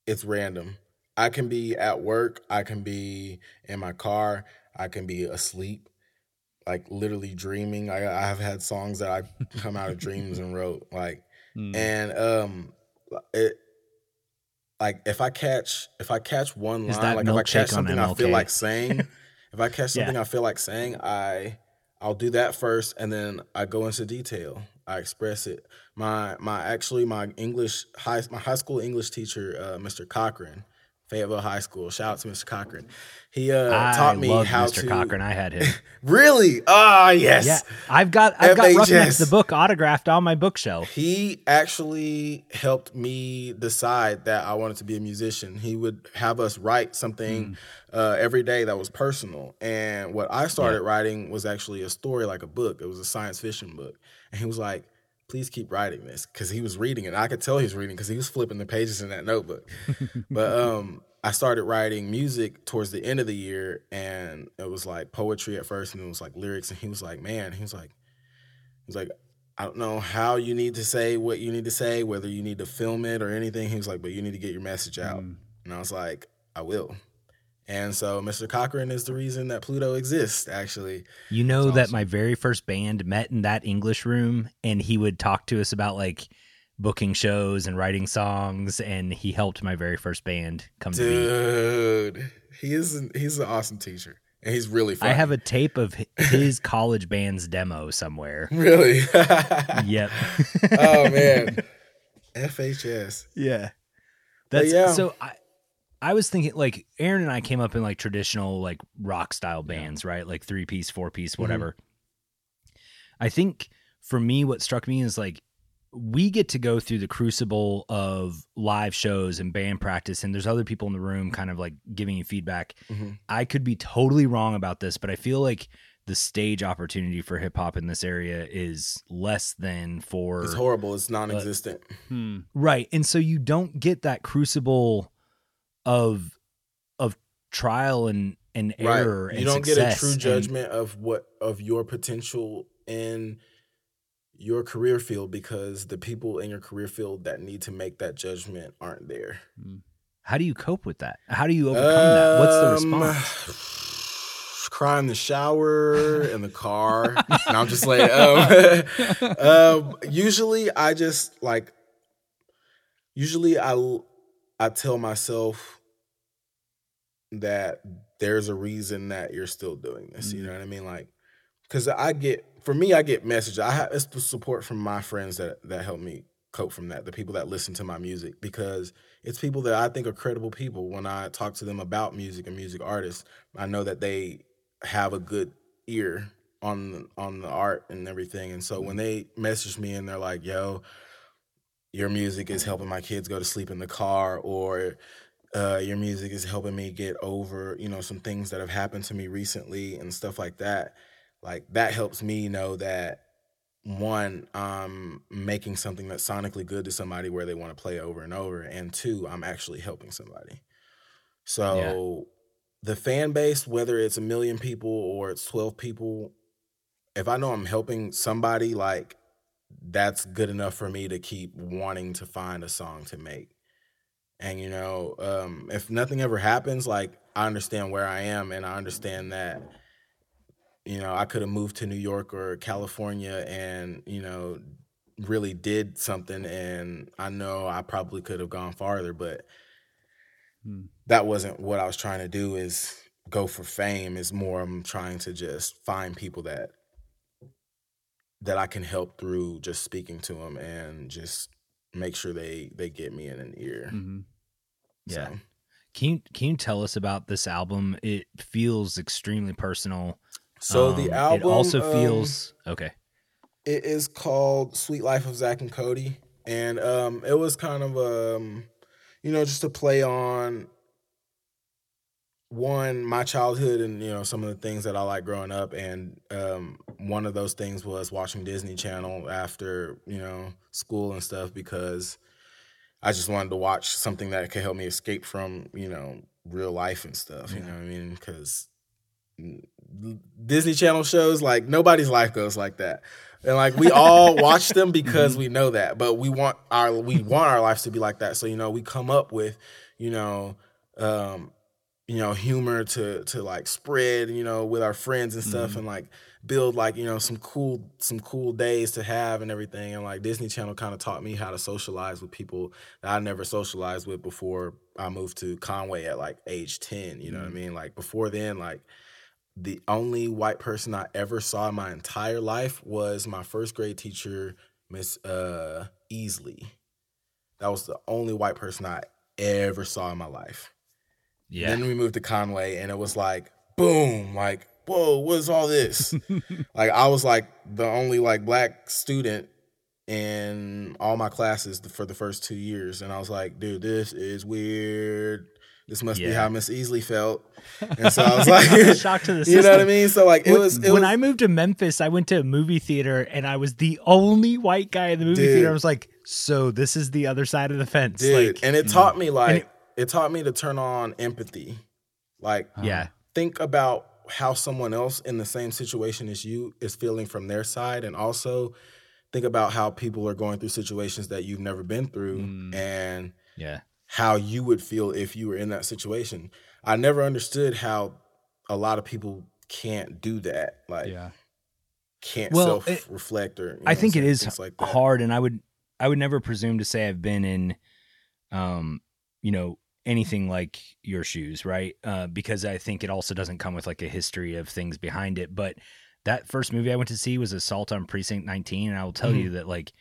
Speaker 3: it's random. I can be at work, I can be in my car, I can be asleep, like literally dreaming. I, I have had songs that I come out of dreams and wrote, like,
Speaker 2: Mm.
Speaker 3: and um, it, like if I catch if I catch one
Speaker 1: Is
Speaker 3: line, like if I catch something I feel like saying, if I catch
Speaker 1: Yeah.
Speaker 3: something I feel like saying, I I'll do that first, and then I go into detail. I express it. My my actually my English high my high school English teacher, uh, Mr. Cochran, Fayetteville High School. Shout out to Mr. Cochran. He uh, taught me
Speaker 1: love
Speaker 3: how
Speaker 1: Mr.
Speaker 3: to
Speaker 1: Cochran. I had him.
Speaker 3: really. Ah, yes.
Speaker 1: Yeah. I've got I've got. Roughnecks the book autographed on my bookshelf.
Speaker 3: He actually helped me decide that I wanted to be a musician. He would have us write something uh, every day that was personal. And what I started writing was actually a story, like a book. It was a science fiction book. And he was like, please keep writing this because he was reading it. I could tell he was reading because he was flipping the pages in that notebook. but um, I started writing music towards the end of the year, and it was like poetry at first, and it was like lyrics. And he was like, man, he was like, he was like, I don't know how you need to say what you need to say, whether you need to film it or anything. He was like, but you need to get your message out.
Speaker 2: Mm.
Speaker 3: And I was like, I will. And so Mr. Cochran is the reason that Pluto exists, actually.
Speaker 1: You know
Speaker 2: That's
Speaker 1: that my very first band met in that English room and he would talk to us about like booking shows and writing songs and he helped my very first band come to be.
Speaker 3: Dude, he is an, he's an awesome teacher. And he's really
Speaker 1: I have a tape of his college band's demo somewhere.
Speaker 3: really.
Speaker 1: Yep.
Speaker 3: oh man. FHS.
Speaker 1: Yeah.
Speaker 3: But
Speaker 1: That's
Speaker 3: yeah.
Speaker 1: so I I was thinking like Aaron and I came up in like traditional like rock style bands, right? Like three piece, four piece,
Speaker 3: Mm-hmm.
Speaker 1: whatever. I think for me what struck me is like we get to go through the crucible of live shows and band practice and there's other people in the room kind of like giving you feedback.
Speaker 3: Mhm.
Speaker 1: I could be totally wrong about this, but I feel like the stage opportunity for hip hop in this area is less than for
Speaker 3: It's horrible. It's non-existent.
Speaker 2: Hmm.
Speaker 1: Right. And so you don't get that crucible of of trial and, and error
Speaker 3: right.
Speaker 1: and
Speaker 3: You don't get a
Speaker 1: success.
Speaker 3: true
Speaker 1: And-
Speaker 3: judgment of what of your potential in your career field because the people in your career field that need to make that judgment aren't there.
Speaker 1: how do you cope with that? How do you overcome that? What's the
Speaker 3: Um,
Speaker 1: response?
Speaker 3: Cry in the shower, in the car. no, I'm just like, um, um, usually I just like, usually I, I tell myself that there's a reason that you're still doing this. You know mm-hmm. what I mean? Like, because I get, for me, I get messages. I have it's the support from my friends that that help me cope from that. The people that listen to my music because it's people that I think are credible people. When I talk to them about music and music artists, I know that they have a good ear on on the art and everything. And so when mm-hmm. they message me and they're like, "Yo, your music is helping my kids go to sleep in the car," or uh, "Your music is helping me get over, you know, some things that have happened to me recently and stuff like that," like that helps me know that one, I'm making something that's sonically good to somebody where they want to play over and over, and two, I'm actually helping somebody. So the fan base, whether it's a million people or it's 12 people, if I know I'm helping somebody, like that's good enough for me to keep wanting to find a song to make. And you know, um, if nothing ever happens, like I understand where I am, and I understand that you know I could have moved to New York or California, and you know really did something, and I know I probably could have gone farther, but
Speaker 2: Hmm.
Speaker 3: that wasn't what I was trying to do. Is go for fame. Is more I'm trying to just find people that that I can help through just speaking to them and just make sure they they get me in an ear.
Speaker 2: hmm
Speaker 1: Yeah.
Speaker 3: So,
Speaker 1: Can you can you tell us about this album? It feels extremely personal.
Speaker 3: so the
Speaker 1: Um,
Speaker 3: album
Speaker 1: it also
Speaker 3: um,
Speaker 1: feels okay.
Speaker 3: it is called Sweet Life of Zach and Cody, and um, it was kind of um, you know, just to play on one my childhood and you know some of the things that I like growing up, and um, one of those things was watching Disney Channel after you know school and stuff because I just wanted to watch something that could help me escape from you know real life and stuff. You know what I mean? Because Disney Channel shows like nobody's life goes like that. And like we all watch them because we know that, but we want our we want our lives to be like that. So you know, we come up with, you know, um, you know, humor to to like spread, you know, with our friends and stuff, and like build like you know some cool some cool days to have and everything. And like Disney Channel kind of taught me how to socialize with people that I never socialized with before I moved to Conway at like age ten. You know what I mean? Like before then, like the only white person I ever saw in my entire life was my first grade teacher, Miss uh, Easley. That was the only white person I ever saw in my life.
Speaker 1: Yeah.
Speaker 3: Then we moved to Conway, and it was like, boom, like, whoa, what is all this? like, I was like the only like black student in all my classes for the first two years, and I was like, dude, this is weird. This must be how Miss Easley felt. And so I was like,
Speaker 1: Shock to the system.
Speaker 3: you know what I mean? So like, it was it
Speaker 1: when
Speaker 3: was,
Speaker 1: I moved to Memphis, I went to a movie theater and I was the only white guy in the movie
Speaker 3: Dude.
Speaker 1: theater. I was like, so this is the other side of the fence.
Speaker 3: dude,
Speaker 1: like,
Speaker 3: and it mm. taught me like
Speaker 1: it-
Speaker 3: taught me to turn on empathy. Like,
Speaker 1: yeah.
Speaker 3: think about how someone else in the same situation as you is feeling from their side and also think about how people are going through situations that you've never been through
Speaker 2: Mm.
Speaker 3: and
Speaker 1: Yeah.
Speaker 3: how you would feel if you were in that situation. I never understood how a lot of people can't do that. Like
Speaker 2: Yeah.
Speaker 3: can't
Speaker 1: Well,
Speaker 3: self reflect or you know
Speaker 1: I think it is
Speaker 3: like that.
Speaker 1: hard and I would I would never presume to say I've been in um you know anything like your shoes, right? Uh because I think it also doesn't come with like a history of things behind it, but that first movie I went to see was Assault on Precinct 19 and I will tell
Speaker 3: Mm-hmm.
Speaker 1: you that like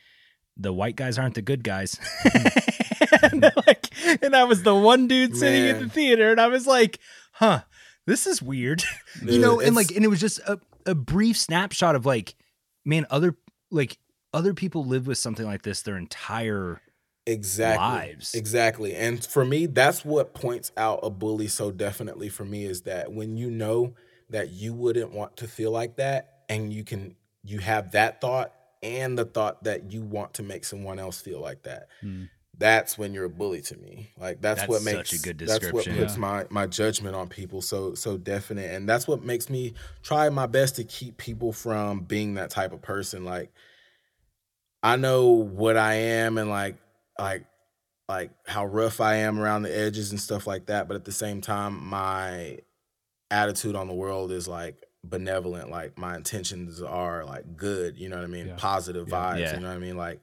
Speaker 1: the white guys aren't the good guys. and like and I was the one dude sitting in the theater and I was like, "Huh, this is weird." you know, and like and it was just a, a brief snapshot of like man, other like other people live with something like this their entire
Speaker 3: exactly
Speaker 1: lives.
Speaker 3: exactly and for me that's what points out a bully so definitely for me is that when you know that you wouldn't want to feel like that and you can you have that thought and the thought that you want to make someone else feel like that
Speaker 2: Hmm.
Speaker 3: that's when you're a bully to me like that's,
Speaker 1: That's
Speaker 3: what
Speaker 1: such
Speaker 3: makes
Speaker 1: a good description.
Speaker 3: that's what puts
Speaker 2: Yeah.
Speaker 3: my my judgment on people so so definite and that's what makes me try my best to keep people from being that type of person like I know what I am and like like like how rough I am around the edges and stuff like that, but at the same time my attitude on the world is like benevolent, like my intentions are like good, you know what I mean?
Speaker 2: Yeah.
Speaker 3: Positive
Speaker 2: Yeah.
Speaker 3: vibes,
Speaker 1: Yeah.
Speaker 3: you know what I mean? Like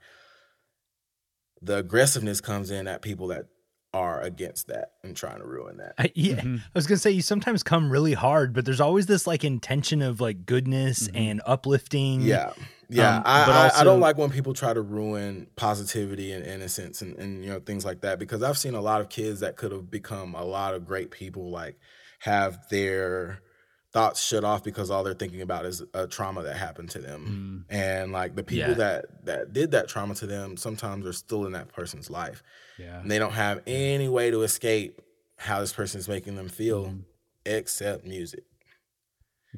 Speaker 3: the aggressiveness comes in at people that are against that and trying to ruin that.
Speaker 1: I, yeah,
Speaker 2: Mhm.
Speaker 1: I was gonna say you sometimes come really hard, but there's always this like intention of like goodness
Speaker 2: Mhm.
Speaker 1: and uplifting.
Speaker 3: Yeah. Yeah.
Speaker 1: Um,
Speaker 3: I,
Speaker 1: but
Speaker 3: I, I don't like when people try to ruin positivity and innocence and, and you know things like that because I've seen a lot of kids that could have become a lot of great people like have their thoughts shut off because all they're thinking about is a trauma that happened to them.
Speaker 2: Mm.
Speaker 3: And like the people
Speaker 1: Yeah.
Speaker 3: that that did that trauma to them sometimes are still in that person's life.
Speaker 2: Yeah.
Speaker 3: And they don't have any way to escape how this person is making them feel
Speaker 2: Mhm.
Speaker 3: except music.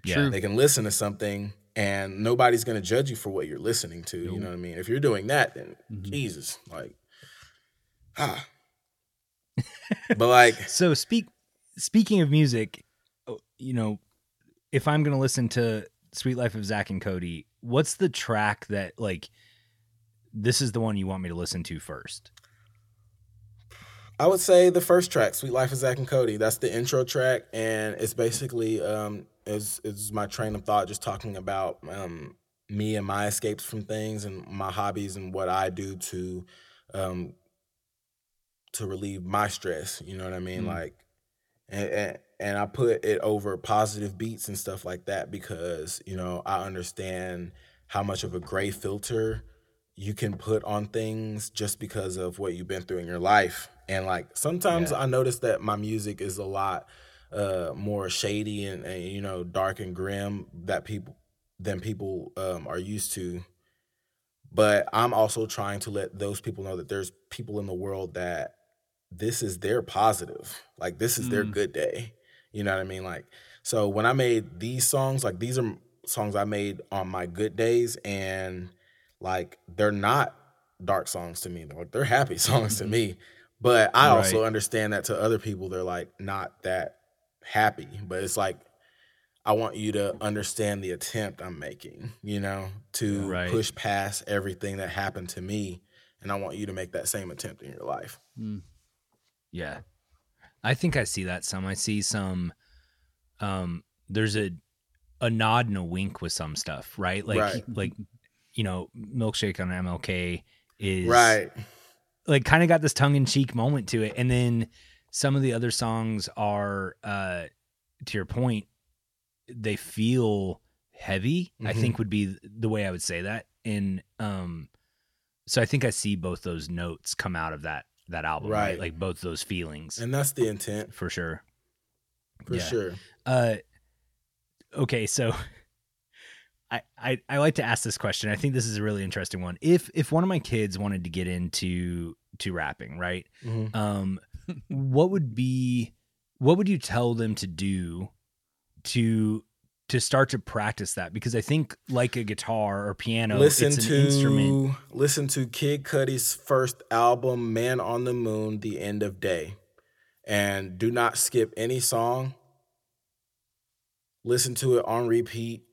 Speaker 1: Yeah.
Speaker 2: True.
Speaker 3: They can listen to something and nobody's going to judge you for what you're listening to. You know what I mean? If you're doing that, then
Speaker 2: Mhm.
Speaker 3: Jesus, like, ah. but like,
Speaker 1: So speak speaking of music, oh, you know, if I'm gonna listen to Sweet Life of Zach and Cody, what's the track that like this is the one you want me to listen to first?
Speaker 3: I would say the first track, "Sweet Life of Zach and Cody." That's the intro track, and it's basically um, is is my train of thought, just talking about um, me and my escapes from things and my hobbies and what I do to um, to relieve my stress. You know what I mean?
Speaker 2: Mm.
Speaker 3: Like, and, and and I put it over positive beats and stuff like that because you know I understand how much of a gray filter you can put on things just because of what you've been through in your life. And like sometimes
Speaker 1: Yeah.
Speaker 3: I notice that my music is a lot uh more shady and, and you know dark and grim that people than people um are used to. But I'm also trying to let those people know that there's people in the world that this is their positive. Like this is their
Speaker 2: Mm.
Speaker 3: good day. You know what I mean? Like so when I made these songs, like these are songs I made on my good days and like they're not dark songs to me. They're like they're happy songs to me. But I also understand that to other people they're like not that happy. But it's like I want you to understand the attempt I'm making, you know, to
Speaker 1: Right.
Speaker 3: push past everything that happened to me. And I want you to make that same attempt in your life.
Speaker 2: Mm.
Speaker 1: Yeah. I think I see that some. I see some um there's a a nod and a wink with some stuff, right? Like
Speaker 3: Right.
Speaker 1: like you know, milkshake on MLK is
Speaker 3: Right.
Speaker 1: like kind of got this tongue in cheek moment to it. And then some of the other songs are uh to your point, they feel heavy, I
Speaker 3: Mhm.
Speaker 1: think would be the way I would say that. And um so I think I see both those notes come out of that that album, right?
Speaker 3: Right.
Speaker 1: Like both those feelings
Speaker 3: And that's the intent
Speaker 1: for sure.
Speaker 3: for
Speaker 1: Yeah.
Speaker 3: sure.
Speaker 1: Uh, okay, so I, I I like to ask this question. I think this is a really interesting one. If if one of my kids wanted to get into to rapping, right?
Speaker 3: Mhm.
Speaker 1: Um, what would be what would you tell them to do to to start to practice that? Because I think like a guitar or piano,
Speaker 3: listen
Speaker 1: it's an
Speaker 3: to
Speaker 1: instrument.
Speaker 3: listen to Kid Cudi's first album, Man on the Moon, The End of Day. And do not skip any song. Listen to it on repeat.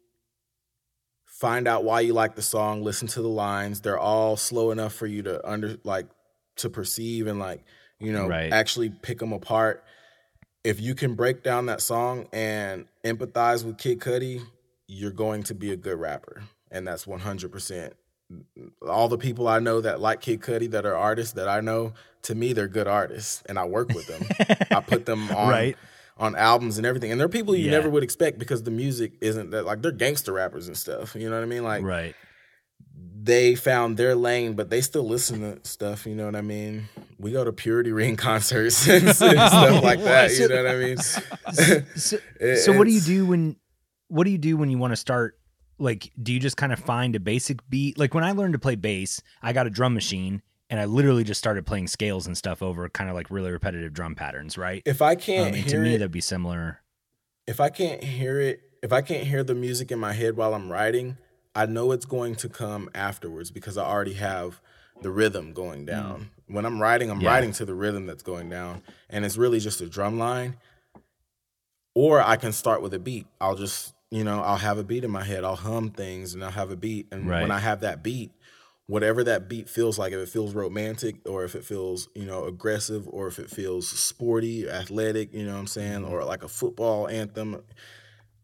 Speaker 3: Find out why you like the song, listen to the lines. They're all slow enough for you to under like to perceive and like, you know,
Speaker 1: Right.
Speaker 3: actually pick them apart. If you can break down that song and empathize with Kid Cudi, you're going to be a good rapper. And that's 100%. All the people I know that like Kid Cudi that are artists that I know, to me, they're good artists. And I work with them. I put them on
Speaker 1: Right.
Speaker 3: on albums and everything. And they're people you
Speaker 1: Yeah.
Speaker 3: never would expect because the music isn't that like they're gangster rappers and stuff. You know what I mean? Like
Speaker 1: right.
Speaker 3: They found their lane, but they still listen to stuff. You know what I mean? We go to Purity Ring concerts and stuff like that. You know what I mean?
Speaker 1: So,
Speaker 3: It-
Speaker 1: so what do you do when what do you do when you want to start like do you just kind of find a basic beat like when i learned to play bass i got a drum machine and i literally just started playing scales and stuff over kind of like really repetitive drum patterns right
Speaker 3: If I
Speaker 1: um,
Speaker 3: can't
Speaker 1: and to me
Speaker 3: it,
Speaker 1: that'd be similar
Speaker 3: if I can't hear it, if I can't hear the music in my head while I'm writing, I know it's going to come afterwards because I already have the rhythm going mm. down. When I'm writing, I'm
Speaker 1: Yeah.
Speaker 3: writing to the rhythm that's going down, and it's really just a drum line. Or I can start with a beat. I'll just, you know, I'll have a beat in my head. I'll hum things and I'll have a beat. And
Speaker 1: Right.
Speaker 3: when I have that beat, whatever that beat feels like, if it feels romantic or if it feels, you know, aggressive or if it feels sporty, athletic, you know what I'm saying, mm-hmm. or like a football anthem,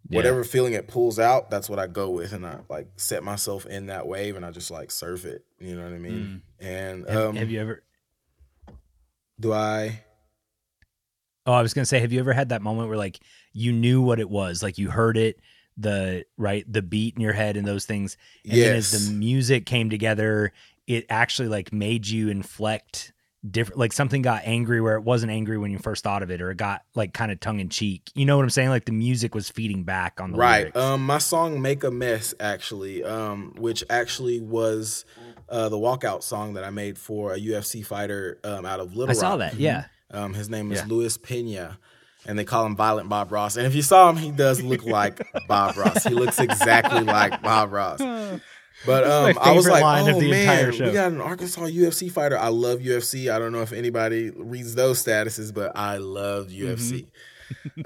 Speaker 1: Yeah.
Speaker 3: whatever feeling it pulls out, that's what I go with, and I like set myself in that wave, and I just like surf it. You know what I mean? And
Speaker 1: have,
Speaker 3: um,
Speaker 1: have you ever
Speaker 3: do I?
Speaker 1: oh i was gonna say have you ever had that moment where like you knew what it was like you heard it the right the beat in your head and those things and then as the music came together it actually like made you inflect different like something got angry where it wasn't angry when you first thought of it or it got like kind of tongue in cheek you know what i'm saying like the music was feeding back on the
Speaker 3: right.
Speaker 1: lyrics.
Speaker 3: Um, my song "Make a Mess" actually, um, which actually was uh, the walkout song that I made for a UFC fighter um, out of Little
Speaker 1: i saw that yeah
Speaker 3: Um, his name is
Speaker 1: Yeah.
Speaker 3: Luis Pena, and they call him Violent Bob Ross. And if you saw him, he does look like Bob Ross. He looks exactly like Bob Ross. But um, I was like, oh
Speaker 1: of the
Speaker 3: man,
Speaker 1: entire show."
Speaker 3: we got an Arkansas UFC fighter. I love UFC. I don't know if anybody reads those statuses, but I love UFC.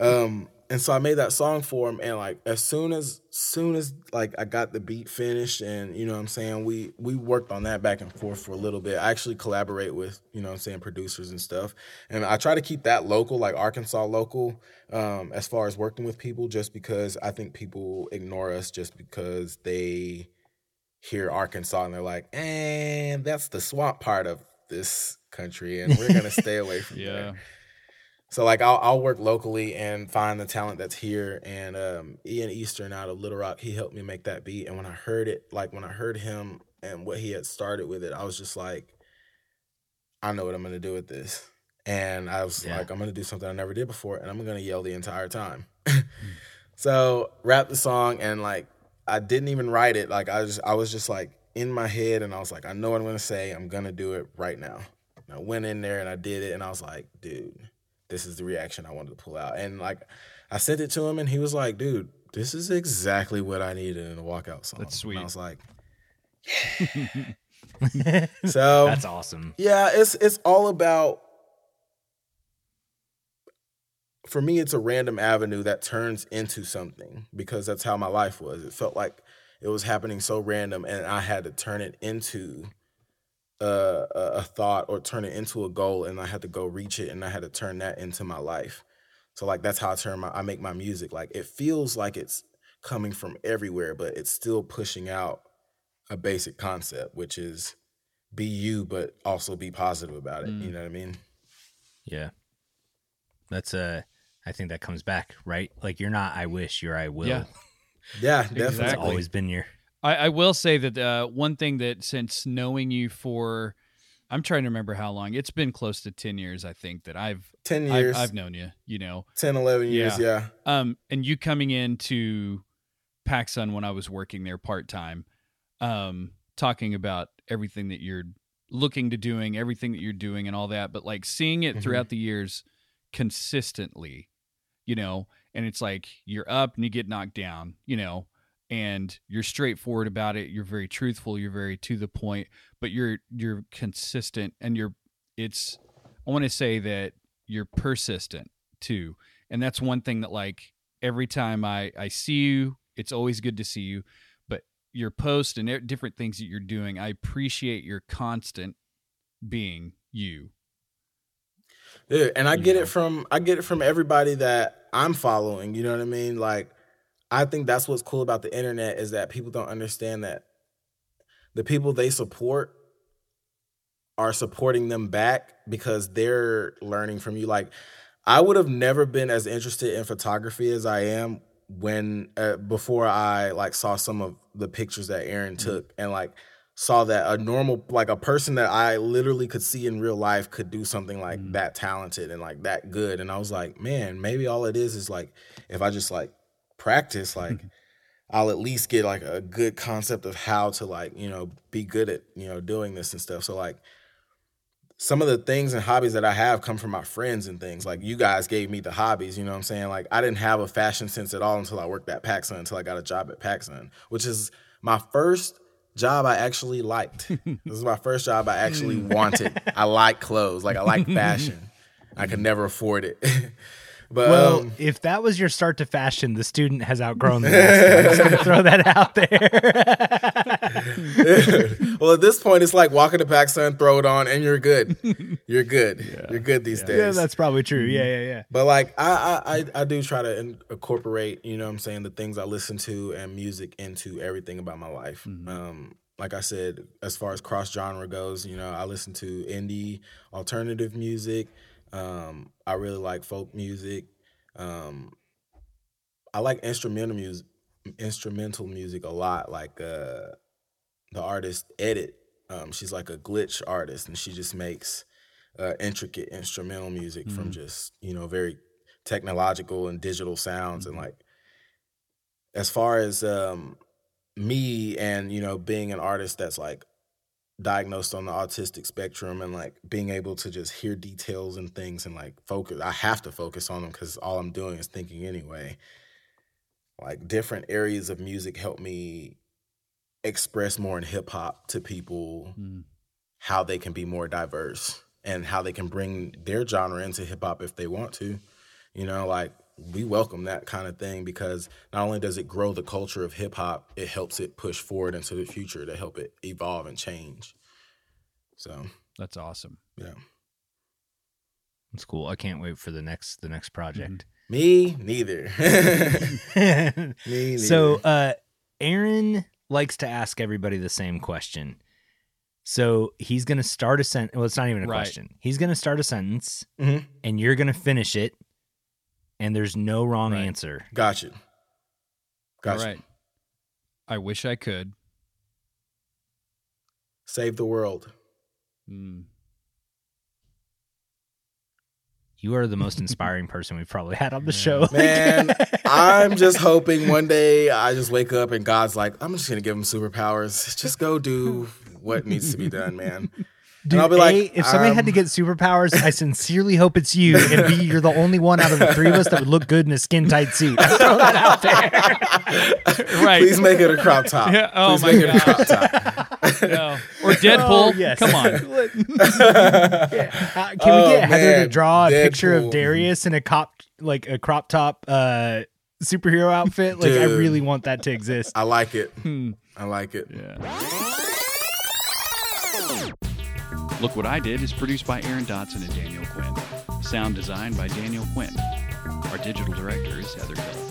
Speaker 3: um, and so I made that song for him, and like as soon as soon as like I got the beat finished, and you know what I'm saying we we worked on that back and forth for a little bit. I actually collaborate with you know what I'm saying producers and stuff, and I try to keep that local, like Arkansas local, um, as far as working with people, just because I think people ignore us just because they hear Arkansas and they're like, and that's the swamp part of this country, and we're gonna stay away from
Speaker 2: Yeah.
Speaker 3: there. So like I'll I'll work locally and find the talent that's here. And um, Ian Eastern out of Little Rock, he helped me make that beat. And when I heard it, like when I heard him and what he had started with it, I was just like, I know what I'm gonna do with this. And I was
Speaker 1: Yeah.
Speaker 3: like, I'm gonna do something I never did before, and I'm gonna yell the entire time. so rap the song and like I didn't even write it. Like I just I was just like in my head and I was like, I know what I'm gonna say. I'm gonna do it right now. And I went in there and I did it and I was like, dude, this is the reaction I wanted to pull out. And like I sent it to him and he was like, dude, this is exactly what I needed in a walkout song.
Speaker 2: That's
Speaker 3: And
Speaker 2: sweet.
Speaker 3: I was like, so
Speaker 1: That's awesome.
Speaker 3: yeah, it's it's all about for me it's a random avenue that turns into something because that's how my life was. It felt like it was happening so random and I had to turn it into a, a, a thought or turn it into a goal and I had to go reach it and I had to turn that into my life. So like that's how I turn my I make my music. Like it feels like it's coming from everywhere, but it's still pushing out a basic concept, which is be you, but also be positive about it.
Speaker 2: Mm.
Speaker 3: You know what I mean?
Speaker 1: Yeah. That's uh I think that comes back, right? Like you're not I wish, you're I will.
Speaker 2: Yeah.
Speaker 3: Yeah, definitely.
Speaker 1: It's
Speaker 2: Exactly.
Speaker 1: always been your
Speaker 2: I, I will say that uh, one thing that since knowing you for, I'm trying to remember how long. It's been close to ten years, I think, that I've
Speaker 3: 10
Speaker 2: I've,
Speaker 3: years,
Speaker 2: I've known you. You know,
Speaker 3: 10, 11 years, yeah.
Speaker 2: um, and you coming into PacSun when I was working there part time, um, talking about everything that you're looking to doing, everything that you're doing, and all that. But like seeing it
Speaker 3: Mhm.
Speaker 2: throughout the years consistently, you know, and it's like you're up and you get knocked down, you know, and you're straightforward about it. You're very truthful. You're very to the point, but you're you're consistent and you're. It's. I want to say that you're persistent too, and that's one thing that like every time I I see you, it's always good to see you. But your post and different things that you're doing, I appreciate your constant being you.
Speaker 3: Yeah, and I get
Speaker 2: Yeah.
Speaker 3: it from I get it from everybody that I'm following. You know what I mean? Like, I think that's what's cool about the internet is that people don't understand that the people they support are supporting them back because they're learning from you. Like, I would have never been as interested in photography as I am when uh, before I like saw some of the pictures that Aaron took and like saw that a normal like a person that I literally could see in real life could do something like
Speaker 2: Mm.
Speaker 3: that talented and like that good and I was like, man, maybe all it is is like if I just like practice like I'll at least get like a good concept of how to like, you know, be good at, you know, doing this and stuff. So like some of the things and hobbies that I have come from my friends and things. Like you guys gave me the hobbies, you know what I'm saying? Like I didn't have a fashion sense at all until I worked at PacSun, until I got a job at PacSun, which is my first job I actually liked. this is my first job I actually wanted. I like clothes, like I like fashion. I could never afford it. but
Speaker 1: Well,
Speaker 3: um,
Speaker 1: if that was your start to fashion, the student has outgrown the master. I'm just gonna throw that out there.
Speaker 3: well, at this point, it's like walking to PacSun, throw it on, and you're good. You're good. You're good these days.
Speaker 1: yeah, that's probably true. Yeah, yeah, yeah.
Speaker 3: But like I, I I do try to incorporate, you know what I'm saying, the things I listen to and music into everything about my life. Um like I said, as far as cross genre goes, you know, I listen to indie, alternative music. Um I really like folk music. Um I like instrumental music instrumental music a lot like uh the artist Edit. Um she's like a glitch artist and she just makes uh, intricate instrumental music from
Speaker 2: Mhm.
Speaker 3: just you know very technological and digital sounds and like as far as um me and you know being an artist that's like diagnosed on the autistic spectrum and like being able to just hear details and things and like focus i have to focus on them because all i'm doing is thinking anyway like different areas of music help me express more in hip-hop to people
Speaker 2: Mm.
Speaker 3: how they can be more diverse and how they can bring their genre into hip hop if they want to. You know, like we welcome that kind of thing because not only does it grow the culture of hip hop, it helps it push forward into the future to help it evolve and change. So
Speaker 2: That's awesome.
Speaker 3: yeah,
Speaker 1: It's cool. I can't wait for the next the next project.
Speaker 3: me neither. me neither.
Speaker 1: so uh Aaron likes to ask everybody the same question. So he's gonna start a sentence. Well, it's not even a
Speaker 2: Right.
Speaker 1: question. He's gonna start a sentence,
Speaker 3: Mhm.
Speaker 1: and you're gonna finish it, and there's no wrong
Speaker 2: Right.
Speaker 1: answer.
Speaker 3: got you. Got
Speaker 2: All right. I wish I could.
Speaker 3: Save the world.
Speaker 2: Mm.
Speaker 1: You are the most inspiring person we've probably had on the show.
Speaker 3: Man, I'm just hoping one day I just wake up and God's like, I'm just gonna give him superpowers. Just go do what needs to be done, man.
Speaker 1: Dude,
Speaker 3: I'll be
Speaker 1: A,
Speaker 3: like,
Speaker 1: if somebody had to
Speaker 3: um,
Speaker 1: get superpowers, I sincerely hope it's you. And B, you're the only one out of the three of us that would look good in a skin tight suit. I throw that out there.
Speaker 2: Right.
Speaker 3: Please make it a crop top.
Speaker 2: Yeah, oh
Speaker 3: Please
Speaker 2: my
Speaker 3: make it a crop top.
Speaker 2: No. Or Deadpool.
Speaker 1: Oh, yes.
Speaker 2: Come on.
Speaker 1: Uh, Can we
Speaker 3: Oh,
Speaker 1: get Heather to draw a picture of Darius in a cop, like a crop top uh, superhero outfit? Like, I really want that to exist.
Speaker 3: I like it.
Speaker 2: Hmm.
Speaker 3: I like it.
Speaker 2: Yeah. Look What I Did is produced by Aaron Dotson and Daniel Quinn. Sound designed by Daniel Quinn. Our digital director is Heather Keller.